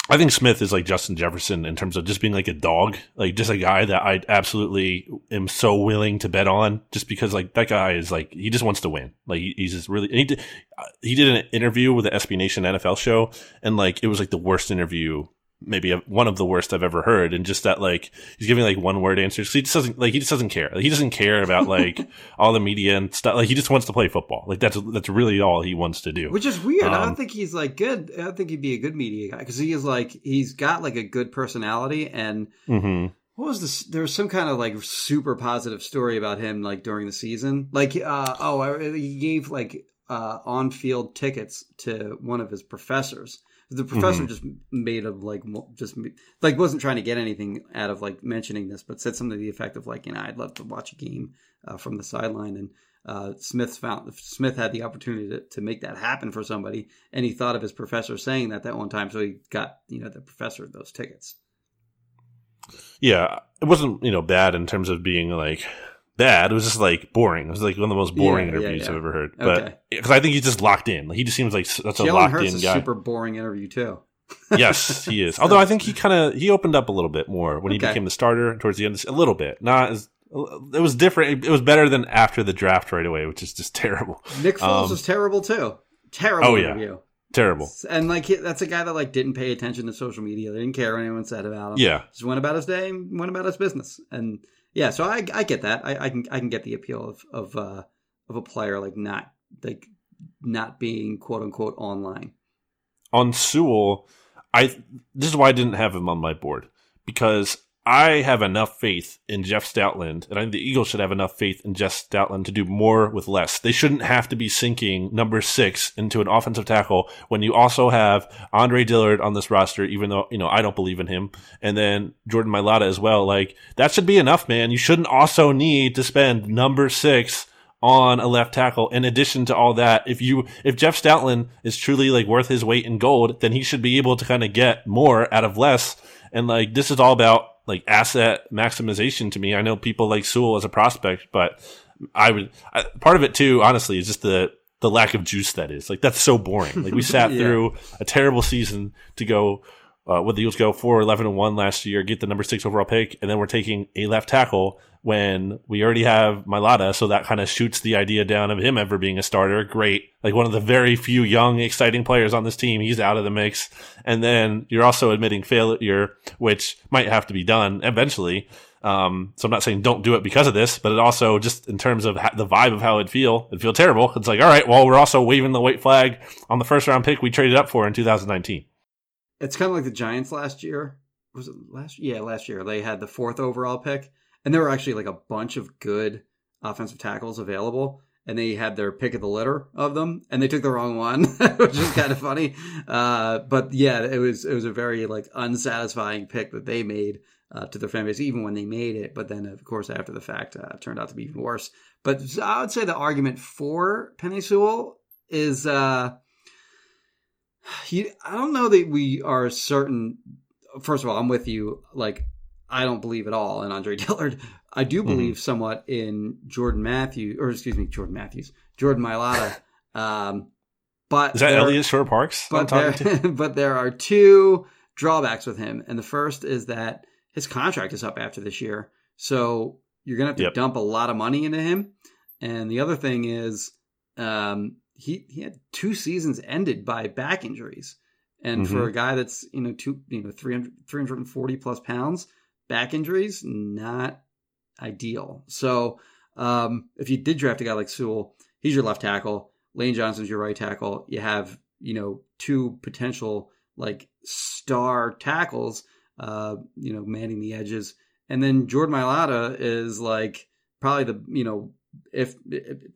I think Smith is like Justin Jefferson in terms of just being like a dog, like just a guy that I absolutely am so willing to bet on, just because like that guy is like he just wants to win. Like he's just really. he did, uh, he did an interview with the SB Nation NFL show, and like it was like the worst interview maybe a, one of the worst I've ever heard. And just that, like, he's giving like one word answers. So he just doesn't, like, he just doesn't care. Like, he doesn't care about like [LAUGHS] all the media and stuff. Like, he just wants to play football. Like, that's, that's really all he wants to do. Which is weird. Um, I don't um, think he's like good. I don't think he'd be a good media guy because he is like, he's got like a good personality and, mm-hmm. What was this? There was some kind of like super positive story about him, like during the season. Like, uh, oh, he gave like uh, on field tickets to one of his professors the professor mm-hmm. just made of like just like wasn't trying to get anything out of like mentioning this, but said something to the effect of like, you know, I'd love to watch a game uh, from the sideline. And uh, Smith found Smith had the opportunity to, to make that happen for somebody, and he thought of his professor saying that that one time, so he got you know the professor those tickets. Yeah, it wasn't you know bad in terms of being like bad. It was just like boring. It was like one of the most boring yeah, interviews yeah, yeah. I've ever heard. But because I think he's just locked in. Like, he just seems like such a locked Hurts in guy. super boring interview too. [LAUGHS] yes, he is. Although I think he kind of he opened up a little bit more when he became the starter towards the end. A little bit, not as it was different. It was better than after the draft right away, which is just [LAUGHS] terrible. Nick Foles um, was terrible too. Terrible oh, interview. Terrible. And like that's a guy that like didn't pay attention to social media. They didn't care what anyone said about him. Yeah. Just went about his day, went about his business, and yeah, so I I get that. I, I can I can get the appeal of of uh, of a player like not like not being quote unquote online. On Sewell, I this is why I didn't have him on my board because I have enough faith in Jeff Stoutland, and I think the Eagles should have enough faith in Jeff Stoutland to do more with less. They shouldn't have to be sinking number six into an offensive tackle when you also have Andre Dillard on this roster, even though, you know, I don't believe in him. And then Jordan Mailata as well. Like, that should be enough, man. You shouldn't also need to spend number six on a left tackle. In addition to all that, if you, if Jeff Stoutland is truly like worth his weight in gold, then he should be able to kind of get more out of less. And like, this is all about like asset maximization to me. I know people like Sewell as a prospect, but I would I, part of it too. Honestly, is just the the lack of juice that is. Like that's so boring. Like we [LAUGHS] sat Yeah. through a terrible season to go uh, with the Eagles go 4 11 and 1 last year, get the number 6 overall pick and then we're taking a left tackle when we already have Mailata, so that kind of shoots the idea down of him ever being a starter. Great. Like one of the very few young exciting players on this team, he's out of the mix. And then you're also admitting failure, which might have to be done eventually. Um, so I'm not saying don't do it because of this, but it also just in terms of the vibe of how it'd feel, it'd feel terrible. It's like, all right, well, we're also waving the white flag on the first round pick we traded up for in 2019. It's kind of like the Giants last year. Was it last? Yeah, last year they had the fourth overall pick, and there were actually like a bunch of good offensive tackles available, and they had their pick of the litter of them, and they took the wrong one, [LAUGHS] which is kind of funny. Uh, but yeah, it was it was a very like unsatisfying pick that they made uh, to their fan base, even when they made it. But then, of course, after the fact, uh, turned out to be even worse. But I would say the argument for Penei Sewell is. Uh, he, I don't know that we are certain. First of all, I'm with you. Like, I don't believe at all in Andre [LAUGHS] Dillard. I do believe somewhat in Jordan Matthews, or excuse me, Jordan Matthews, Jordan Mailata. [LAUGHS] um, but Is that there- Elliot Shore Parks? But there, [LAUGHS] but there are two drawbacks with him, and the first is that his contract is up after this year, so you're gonna have to Yep. dump a lot of money into him. And the other thing is, um, he he had two seasons ended by back injuries, and for Mhm. a guy that's you know two you know 300, 340 plus pounds, back injuries not ideal. So um, if you did draft a guy like Sewell, he's your left tackle. Lane Johnson's your right tackle. You have, you know, two potential like star tackles, uh, you know, manning the edges. And then Jordan Mailata is like probably the, you know, if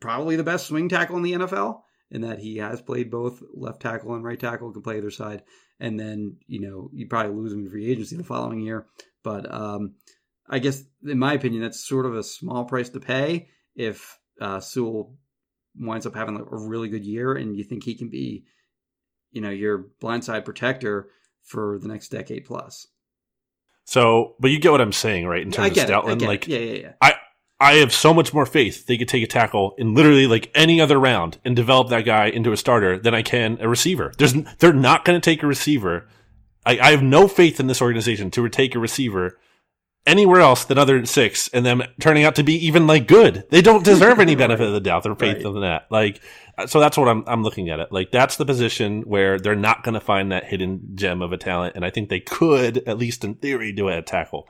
probably the best swing tackle in the NFL in that he has played both left tackle and right tackle, can play either side. And then, you know, you probably lose him in free agency the following year. But um, I guess, in my opinion, that's sort of a small price to pay if uh, Sewell winds up having a really good year and you think he can be, you know, your blindside protector for the next decade plus. So, but you get what I'm saying, right? In terms of Stoutland, like yeah, yeah, yeah. I I have so much more faith they could take a tackle in literally like any other round and develop that guy into a starter than I can a receiver. There's they're not going to take a receiver. I, I have no faith in this organization to take a receiver anywhere else than other than six, and them turning out to be even like good. They don't deserve any [LAUGHS] benefit of the doubt or faith Right. of that. Like, so that's what I'm I'm looking at it. Like that's the position where they're not going to find that hidden gem of a talent, and I think they could at least in theory do it at tackle.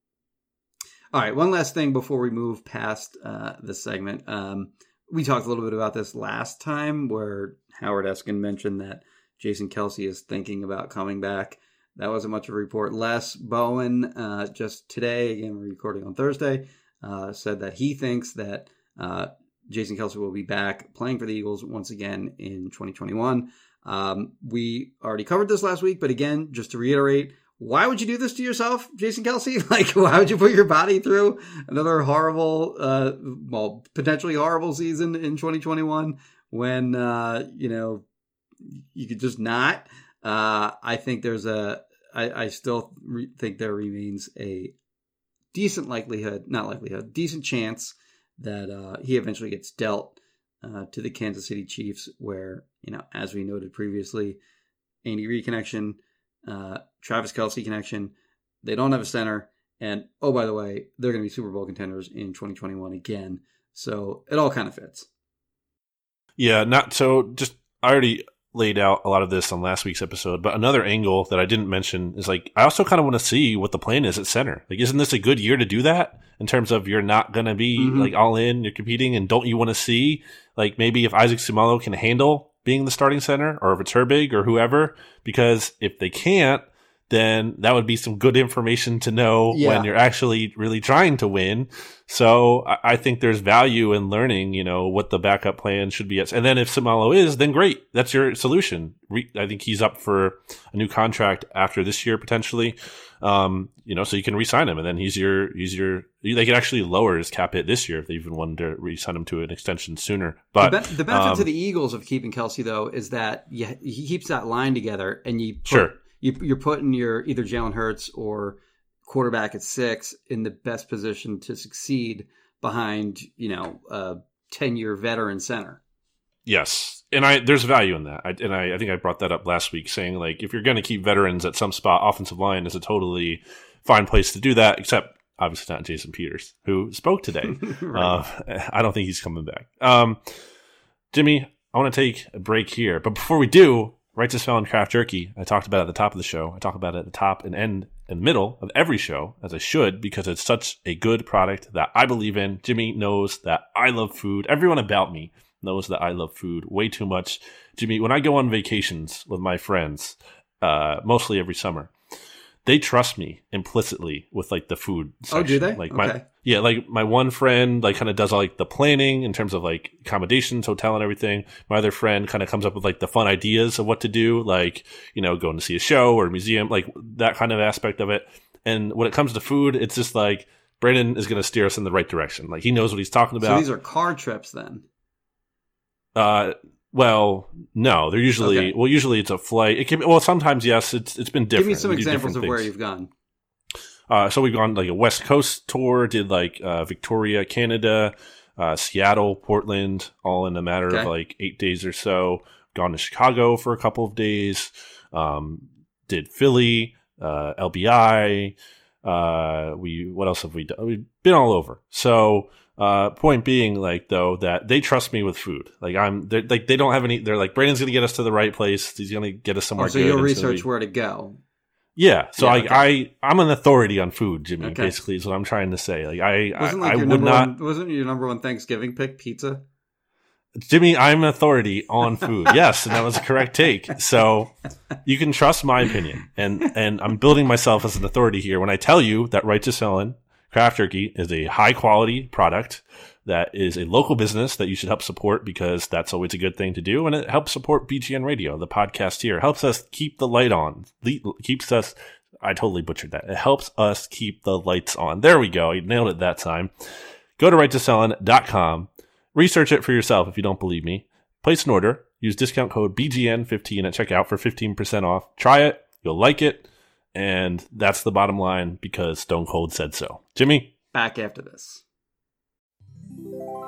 All right, one last thing before we move past uh, this segment. Um, we talked a little bit about this last time, where Howard Eskin mentioned that Jason Kelce is thinking about coming back. That wasn't much of a report. Les Bowen, uh, just today, again, we're recording on Thursday, uh, said that he thinks that uh, Jason Kelce will be back playing for the Eagles once again in 2021. Um, we already covered this last week, but again, just to reiterate, why would you do this to yourself, Jason Kelce? [LAUGHS] Like, why would you put your body through another horrible, uh, well, potentially horrible season in 2021 when, uh, you know, you could just not? Uh, I think there's a, I, I still re- think there remains a decent likelihood, not likelihood, decent chance that uh, he eventually gets dealt uh, to the Kansas City Chiefs, where, you know, as we noted previously, Andy reconnection connection, uh, Travis Kelce connection. They don't have a center. And oh, by the way, they're going to be Super Bowl contenders in 2021 again. So it all kind of fits. Yeah, not so. Just I already laid out a lot of this on last week's episode, but another angle that I didn't mention is like I also kind of want to see what the plan is at center. Like, isn't this a good year to do that in terms of you're not going to be Mhm. like all in, you're competing, and don't you want to see like maybe if Isaac Seumalo can handle being the starting center, or if it's Herbig or whoever? Because if they can't, then that would be some good information to know Yeah. when you're actually really trying to win. So I, I think there's value in learning, you know, what the backup plan should be. And then if Seumalo is, then great. That's your solution. Re- I think he's up for a new contract after this year potentially. Um, you know, so you can re-sign him, and then he's your he's your. They could actually lower his cap hit this year if they even wanted to re-sign him to an extension sooner. But the, ben- the benefit um, to the Eagles of keeping Kelce though is that you, he keeps that line together, and you put, Sure. You, you're putting your either Jalen Hurts or quarterback at six in the best position to succeed behind you know a ten year veteran center. Yes. and I there's value in that. I, and I, I think I brought that up last week, saying like if you're going to keep veterans at some spot, offensive line is a totally fine place to do that. Except obviously not Jason Peters, who spoke today. Right. [LAUGHS] uh, I don't think he's coming back. Um, Jimmy, I want to take a break here, but before we do, Righteous Felon Craft Jerky. I talked about at the top of the show. I talk about it at the top and end and middle of every show, as I should, because it's such a good product that I believe in. Jimmy knows that I love food. Everyone about me knows that I love food way too much. Jimmy, when I go on vacations with my friends, uh, mostly every summer, they trust me implicitly with like the food. Oh, do they? Like Okay. my yeah, like my one friend like kind of does like the planning in terms of like accommodations, hotel, and everything. My other friend kind of comes up with like the fun ideas of what to do, like you know going to see a show or a museum, like that kind of aspect of it. And when it comes to food, it's just like Brandon is going to steer us in the right direction. Like he knows what he's talking about. So these are car trips then. Uh, well, no, they're usually Okay. well. Usually it's a flight. It can well sometimes yes. It's it's been different. Give me some examples of where you've gone. Uh, so we've gone like a West Coast tour, did like uh, Victoria, Canada, uh, Seattle, Portland, all in a matter Okay. of like eight days or so. Gone to Chicago for a couple of days. Um, did Philly, uh, LBI. Uh, we what else have we done? We've been all over. So uh, point being, like though, that they trust me with food. Like I'm, they're, like they don't have any. They're like Brandon's gonna get us to the right place. He's gonna get us somewhere. Oh, so good. you'll research be- where to go. yeah, so Yeah, like okay. I, I'm an authority on food, Jimmy. Okay. Basically, is what I'm trying to say. Like I, I, Wasn't like I your would number not, one, wasn't your number one Thanksgiving pick pizza? Jimmy. I'm an authority on [LAUGHS] food. yes, and that was a correct take. So you can trust my opinion, and and I'm building myself as an authority here when I tell you that Righteous Felon Craft Jerky is a high quality product that is a local business that you should help support because that's always a good thing to do, and it helps support BGN Radio, the podcast here. It helps us keep the light on, keeps us. I totally butchered that. It helps us keep the lights on. There we go. You nailed it that time. Go to righteousfelon.com. Research it for yourself if you don't believe me. Place an order. Use discount code BGN15 at checkout for 15% off. Try it. You'll like it. And that's the bottom line because Stone Cold said so. Jimmy? Back after this.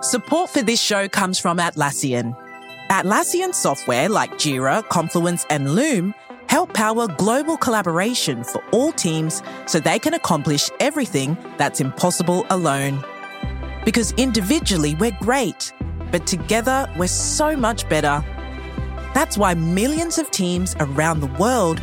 Support for this show comes from Atlassian. Atlassian software like Jira, Confluence, and Loom help power global collaboration for all teams so they can accomplish everything that's impossible alone. Because individually we're great, but together we're so much better. That's why millions of teams around the world,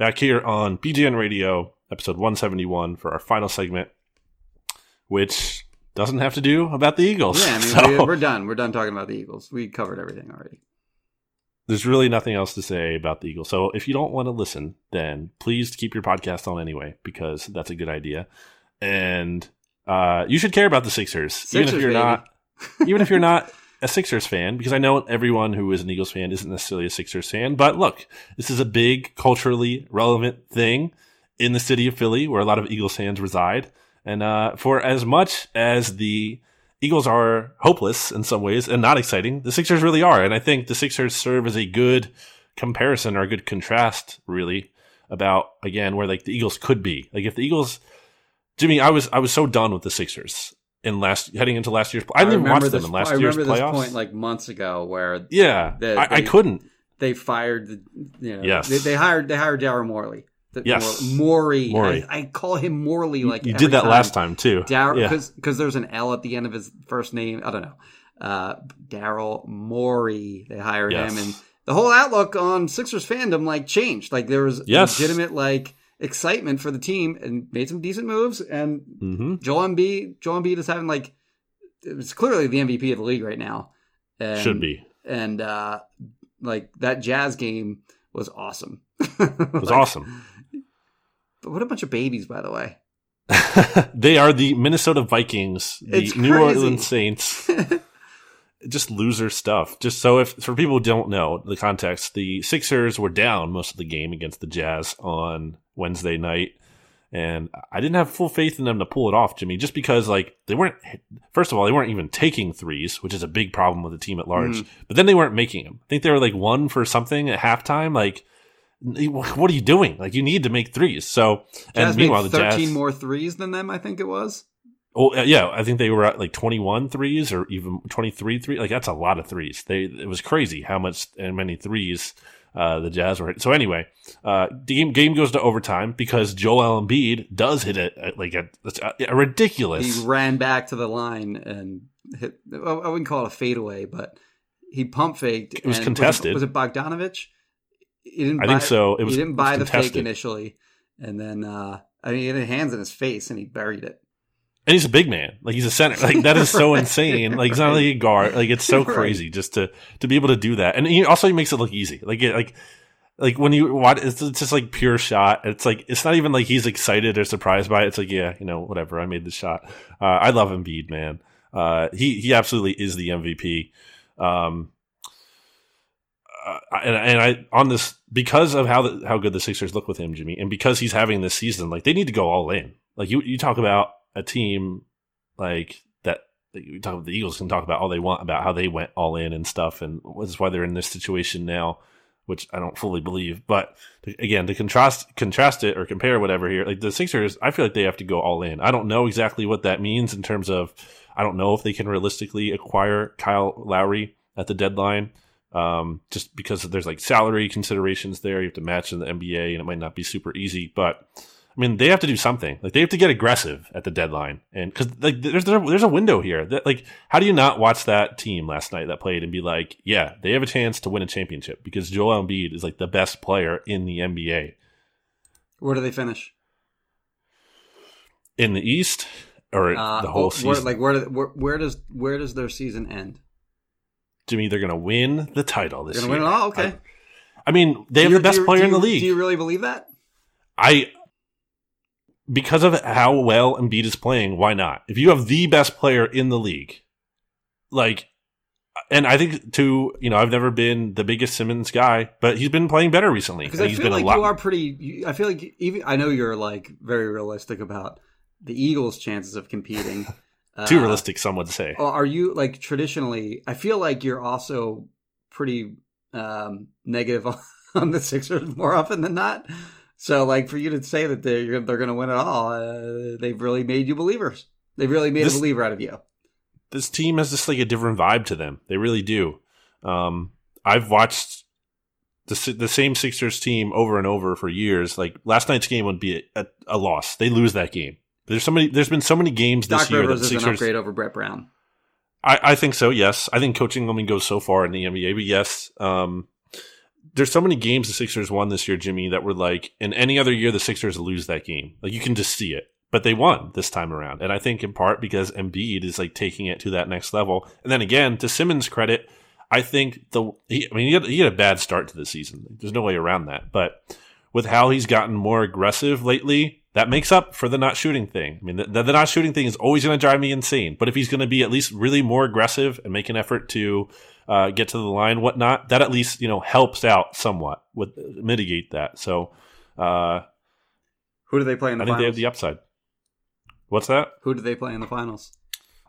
Back here on BGN Radio, episode 171 for our final segment, which doesn't have to do about the Eagles. Yeah, I mean, [LAUGHS] So- we, we're done. We're done talking about the Eagles. We covered everything already. there's really nothing else to say about the Eagles. So if you don't want to listen, then please keep your podcast on anyway, because that's a good idea. And uh, you should care about the Sixers, even if you're baby. not, [LAUGHS] even if you're not a Sixers fan, because I know everyone who is an Eagles fan isn't necessarily a Sixers fan. But look, this is a big culturally relevant thing in the city of Philly, where a lot of Eagles fans reside. And uh, for as much as the Eagles are hopeless in some ways and not exciting. The Sixers really are. And I think the Sixers serve as a good comparison or a good contrast, really, about again where like the Eagles could be. Like if the Eagles Jimmy, I was I was so done with the Sixers in last heading into last year's I didn't remember watch them this, in last I year's remember playoffs. this point like months ago where yeah. the- I, I couldn't. they fired the you know Yes. they, they hired they hired Daryl Morley. The- Yes. Mor- Morey. Morey. I, I call him Morley like you did that time. last time too. Daryl yeah. because because there's an L at the end of his first name. I don't know. Uh, Daryl Morey. They hired Yes. him, and the whole outlook on Sixers fandom like changed. Like there was Yes. legitimate like excitement for the team and made some decent moves. And hmm Joel Embiid, Joel Embiid is having like it's clearly the MVP of the league right now. And, Should be. And uh like that Jazz game was awesome. It was [LAUGHS] awesome. But what a bunch of babies, by the way. [LAUGHS] they are the Minnesota Vikings, the It's New crazy. Orleans Saints. [LAUGHS] just loser stuff. Just so if for people who don't know the context, the Sixers were down most of the game against the Jazz on Wednesday night. And I didn't have full faith in them to pull it off, Jimmy, just because like they weren't first of all, they weren't even taking threes, which is a big problem with the team at large. Mm. But then they weren't making them. I think they were like one for something at halftime. Like what are you doing? Like you need to make threes. So Jazz and meanwhile the 13 Jazz more threes than them, I think it was. Oh uh, yeah, I think they were at like 21 threes or even 23 threes. Like that's a lot of threes. They it was crazy how much and many threes uh, the Jazz were. Hitting. So anyway, uh, the game game goes to overtime because Joel Embiid does hit it at like a, a ridiculous. He ran back to the line and hit. I wouldn't call it a fadeaway, but he pump faked. It was and- contested. Was it, was it Bogdanovich? He didn't. I buy, think so. It was- He didn't buy the fake initially, and then uh, I mean, he had his hands in his face and he buried it. And he's a big man. Like he's a center. Like that is so [LAUGHS] insane. Like he's not like a guard. Like it's so [LAUGHS] crazy just to to be able to do that. And he also he makes it look easy. Like it, like like when you watch, it's, it's just like pure shot. It's like it's not even like he's excited or surprised by it. It's like yeah, you know, whatever. I made the shot. Uh, I love Embiid, man. Uh, he he absolutely is the MVP. Um, uh, and and I on this because of how the, how good the Sixers look with him, Jimmy, and because he's having this season, like they need to go all in. Like you you talk about a team like that. You talk about the Eagles can talk about all they want about how they went all in and stuff, and this is why they're in this situation now, which I don't fully believe. But again, to contrast contrast it or compare whatever here, like the Sixers, I feel like they have to go all in. I don't know exactly what that means in terms of. I don't know if they can realistically acquire Kyle Lowry at the deadline um, just because there's like salary considerations there. You have to match in the NBA, and it might not be super easy. But I mean, they have to do something. Like they have to get aggressive at the deadline, and because like there's there's a window here. That like, how do you not watch that team last night that played and be like, yeah, they have a chance to win a championship because Joel Embiid is like the best player in the NBA Where do they finish? in the East or Uh, the whole where- season. like where, where where does where does their season end? Jimmy, they're gonna win the title this They're gonna year. win it all. Okay. I, I mean, they Do have you- the best you- player do in the league. Do you really believe that? I because of how well Embiid is playing, why not? If you have the best player in the league, like, and I think to you know, I've never been the biggest Simmons guy, but he's been playing better recently. Because I he's feel been like a lot. you are pretty. I feel like even I know you're like very realistic about the Eagles' chances of competing. [LAUGHS] too Uh, realistic, some would say. Are you like traditionally? I feel like you're also pretty um, negative on, [LAUGHS] on the Sixers more often than not. So, like, for you to say that they're they're going to win it all, uh, they've really made you believers. They've really made This- a believer out of you. this team has just like a different vibe to them. They really do. Um, I've watched the the same Sixers team over and over for years. Like last night's game would be a, a loss. They lose that game. There's so many. There's been so many games this Doc year Rivers that is an Sixers. upgrade over Brett Brown. I, I think so. Yes, I think coaching only goes so far in the NBA, but yes, um, there's so many games the Sixers won this year, Jimmy, that were like in any other year the Sixers lose that game. Like you can just see it, but they won this time around, and I think in part because Embiid is like taking it to that next level. And then again, to Simmons' credit, I think the he, I mean he had, he had a bad start to the season. There's no way around that, but with how he's gotten more aggressive lately, that makes up for the not shooting thing. I mean, the, the not shooting thing is always going to drive me insane. But if he's going to be at least really more aggressive and make an effort to uh, get to the line, whatnot, that at least you know helps out somewhat with mitigate that. So uh, Who do they play in the I think they have the upside. What's that? Who do they play in the finals?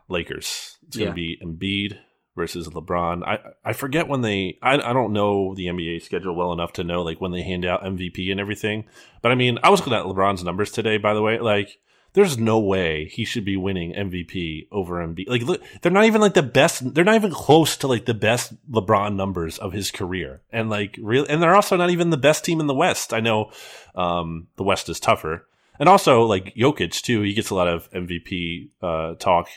Lakers. It's going to be Embiid versus LeBron. I I forget when they. I I don't know the NBA schedule well enough to know like when they hand out MVP and everything. But I mean, I was looking at LeBron's numbers today. By the way, like. There's no way he should be winning MVP over Embiid. Like, look, they're not even like the best. They're not even close to like the best LeBron numbers of his career. And like, real, and they're also not even the best team in the West. I know, um, the West is tougher. And also like Jokic too. He gets a lot of MVP, uh, talk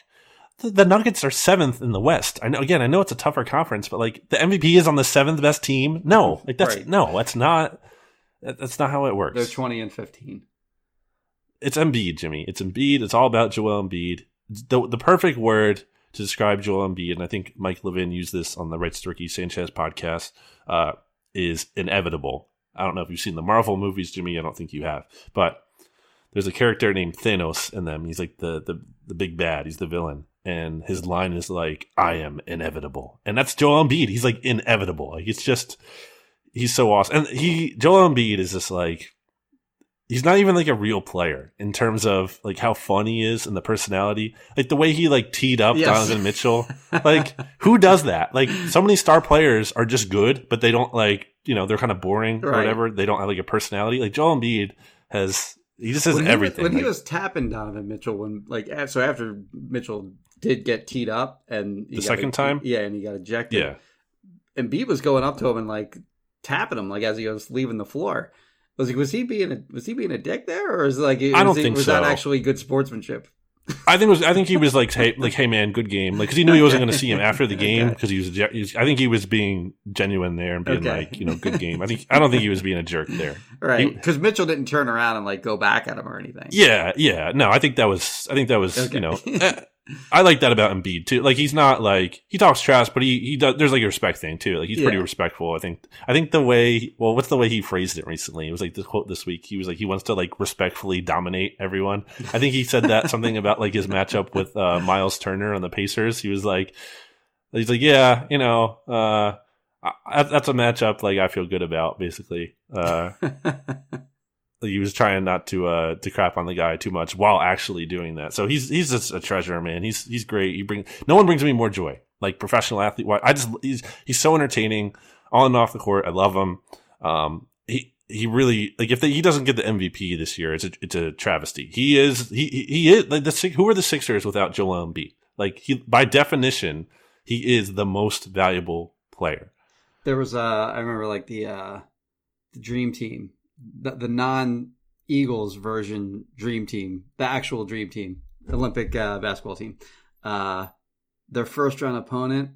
the, the Nuggets are seventh in the West. I know. Again, I know it's a tougher conference, but like the MVP is on the seventh best team. No, like that's Right. no, that's not. That's not how it works. They're twenty and fifteen. It's Embiid, Jimmy. It's Embiid. It's all about Joel Embiid. The the perfect word to describe Joel Embiid, and I think Mike Levin used this on the Rights to Ricky Sanchez podcast, uh, is inevitable. I don't know if you've seen the Marvel movies, Jimmy. I don't think you have, but there's a character named Thanos in them. He's like the the the big bad. He's the villain, and his line is like, "I am inevitable," and that's Joel Embiid. He's like inevitable. Like it's just he's so awesome, and he Joel Embiid is just like he's not even like a real player in terms of like how fun he is and the personality. Like the way he like teed up Yes. Donovan Mitchell. [LAUGHS] Like who does that? Like so many star players are just good, but they don't like you know they're kind of boring or whatever. They don't have like a personality. Like Joel Embiid has. He just has when he, was- everything. when he was tapping Donovan Mitchell, when like so after Mitchell did get teed up and he The second time? yeah, and he got ejected. yeah, and Embiid was going up to him and like tapping him like as he was leaving the floor. Was he was he being a was he being a dick there or is like was don't he- think was that actually good sportsmanship? I think was. I think he was like, hey, like, hey, man, good game. Like, because he knew he wasn't going to see him after the [LAUGHS] game because he was. he was- I think he was being genuine there and being Okay. like, you know, good game. I think. I don't think he was being a jerk there. Right, because Mitchell didn't turn around and like go back at him or anything. Yeah, yeah. No, I think that was. I think that was. Okay. You know, [LAUGHS] eh, I like that about Embiid too. Like he's not like he talks trash, but he he does. There's like a respect thing too. Like he's pretty respectful. I think. I think the way. Well, what's the way he phrased it recently? It was like this quote this week. He was like he wants to like respectfully dominate everyone. I think he said that [LAUGHS] something about like his matchup with uh, Miles Turner on the Pacers. He was like, he's like, yeah, you know, uh, I, that's a matchup like I feel good about basically. Uh, [LAUGHS] he was trying not to uh to crap on the guy too much while actually doing that. So he's he's just a treasure, man. He's he's great. He bring no one brings me more joy. Like professional athlete, I just he's he's so entertaining on and off the court. I love him. Um, he he really like if he doesn't get the MVP this year, it's a it's a travesty. He is he he he is like the who are the Sixers without Joel Embiid? Like he by definition, he is the most valuable player. There was uh I remember like the uh the dream team. The, the non Eagles version dream team, the actual dream team, Olympic uh, basketball team. Uh their first round opponent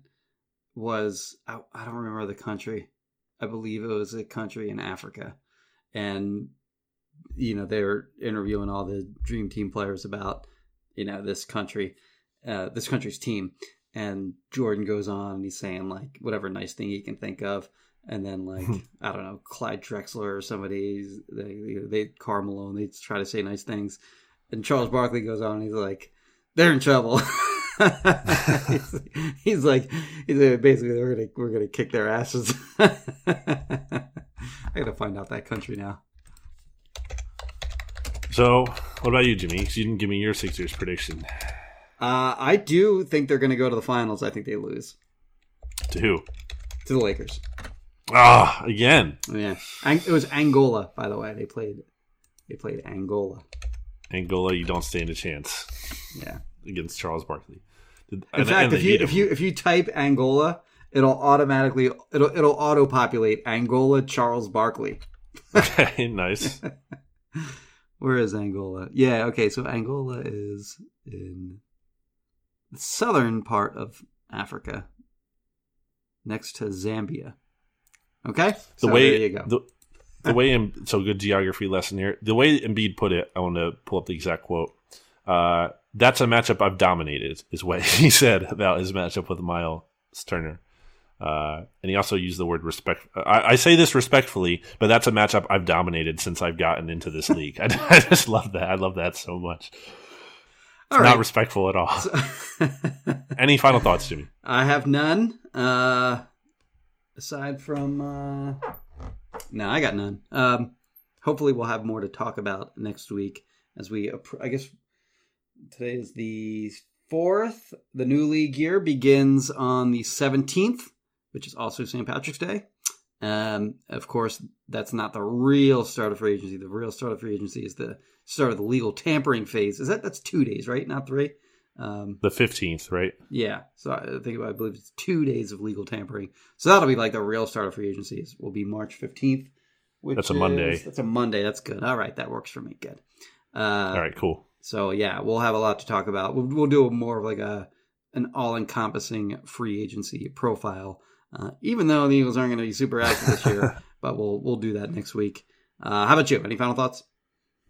was I, I don't remember the country. I believe it was a country in Africa. And you know, they were interviewing all the dream team players about, you know, this country, uh this country's team and Jordan goes on and he's saying like whatever nice thing he can think of, and then like I don't know Clyde Drexler or somebody they they Karl Malone they try to say nice things, and Charles Barkley goes on and he's like they're in trouble. he's, [LAUGHS] he's like he's like, basically we're gonna we're gonna kick their asses. [LAUGHS] I gotta find out that country now. So what about you, Jimmy? 'Cause you didn't give me your Sixers prediction. Uh, I do think they're gonna go to the finals. I think they lose To who? to the Lakers. Ah, again. Yeah, Ang- it was Angola, by the way. They played. They played Angola. Angola, you don't stand a chance Yeah. against Charles Barkley. Did- In and- fact, and if you if you if you type Angola, it'll automatically it'll it'll auto populate Angola Charles Barkley. [LAUGHS] okay, nice. [LAUGHS] Where is Angola? Yeah. Okay. So Angola is in the southern part of Africa, next to Zambia. Okay. The So way there you go. the the way so good geography lesson here. The way Embiid put it, I want to pull up the exact quote. Uh, that's a matchup I've dominated, is what [LAUGHS] he said about his matchup with Miles Turner. Uh, and he also used the word respect. I, I say this respectfully, but that's a matchup I've dominated since I've gotten into this league. [LAUGHS] I, I just love that. I love that so much. Not respectful at all. [LAUGHS] Any final thoughts, Jimmy? I have none. Uh, aside from uh, no, I got none. Um, hopefully, we'll have more to talk about next week as we. I guess today is the fourth. The new league year begins on the seventeenth, which is also St. Patrick's Day. Um, of course, that's not the real start of free agency. The real start of free agency is the start of the legal tampering phase. Is that that's two days, right? Not three. Um, The 15th, right? yeah, so I think I believe it's two days of legal tampering. So that'll be like the real start of free agencies. Will be March fifteenth. That's a Monday. That's a Monday. That's good. All right, that works for me. Good. Uh, All right, cool. So yeah, we'll have a lot to talk about. We'll, we'll do more of like a an all-encompassing free agency profile. Uh, even though the Eagles aren't going to be super active this year, [LAUGHS] but we'll we'll do that next week. Uh, how about you? Any final thoughts?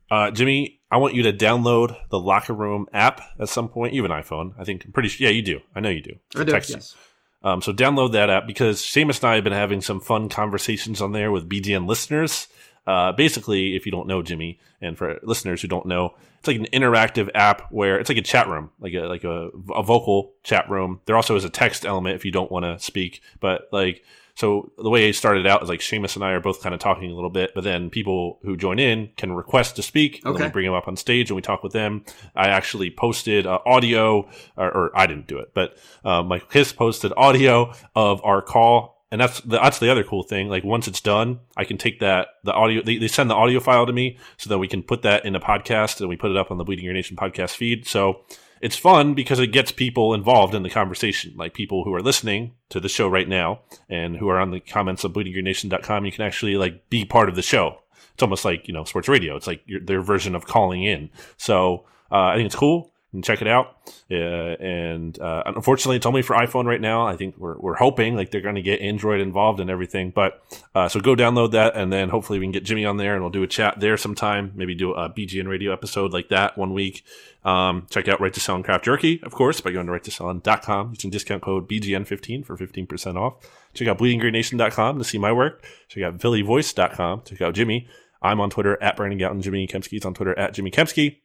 Uh, Jimmy, I want you to download the Locker Room app at some point. You have an iPhone, I think. I'm pretty sure. Yeah, you do. I know you do. I do. Yes. Um, so download that app because Seamus and I have been having some fun conversations on there with BGN listeners. Uh, basically, if you don't know Jimmy, and for listeners who don't know, it's like an interactive app where it's like a chat room, like a like a, a vocal chat room. There also is a text element if you don't want to speak, but like so the way it started out is like Seamus and I are both kind of talking a little bit, but then people who join in can request to speak. Okay. And we bring them up on stage and we talk with them. I actually posted uh, audio, or, or, I didn't do it, but uh, Michael Kist posted audio of our call and that's the, that's the other cool thing. Like once it's done, I can take that the audio. They, they send the audio file to me so that we can put that in a podcast and we put it up on the Bleeding Green Nation podcast feed. So it's fun because it gets people involved in the conversation, like people who are listening to the show right now and who are on the comments of bleedinggreennation.com. You can actually like be part of the show. It's almost like, you know, sports radio. It's like your, their version of calling in. So, uh, I think it's cool and check it out. Uh, and uh, unfortunately, it's only for iPhone right now. I think we're, we're hoping like they're going to get Android involved and everything. But uh, so go download that, and then hopefully we can get Jimmy on there, and we'll do a chat there sometime. Maybe do a BGN radio episode like that one week. Um, check out Righteous Felon and Craft Jerky, of course, by going to righteousfelon.com using discount code BGN15 for 15% off. Check out bleedinggreennation.com to see my work. Check out phillyvoice.com. Check out Jimmy. I'm on Twitter at Brandon Gowton. Jimmy Kempski is on Twitter at Jimmy Kempski.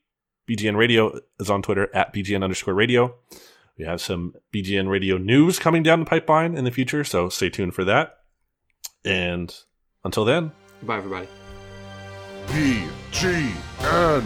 BGN Radio is on Twitter at BGN underscore radio. We have some BGN Radio news coming down the pipeline in the future, so stay tuned for that. And until then, goodbye, everybody. BGN.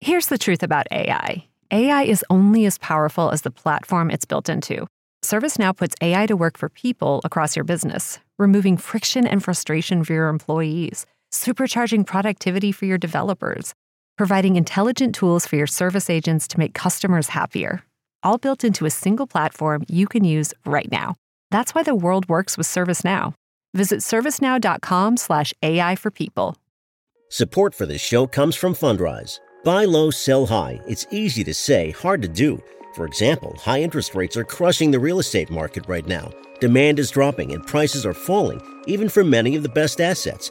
Here's the truth about AI AI is only as powerful as the platform it's built into. ServiceNow puts AI to work for people across your business, removing friction and frustration for your employees supercharging productivity for your developers, providing intelligent tools for your service agents to make customers happier, all built into a single platform you can use right now. That's why the world works with ServiceNow. Visit servicenow.com/ai for people. Support for this show comes from Fundrise. Buy low, sell high. It's easy to say, hard to do. For example, high interest rates are crushing the real estate market right now. Demand is dropping and prices are falling, even for many of the best assets.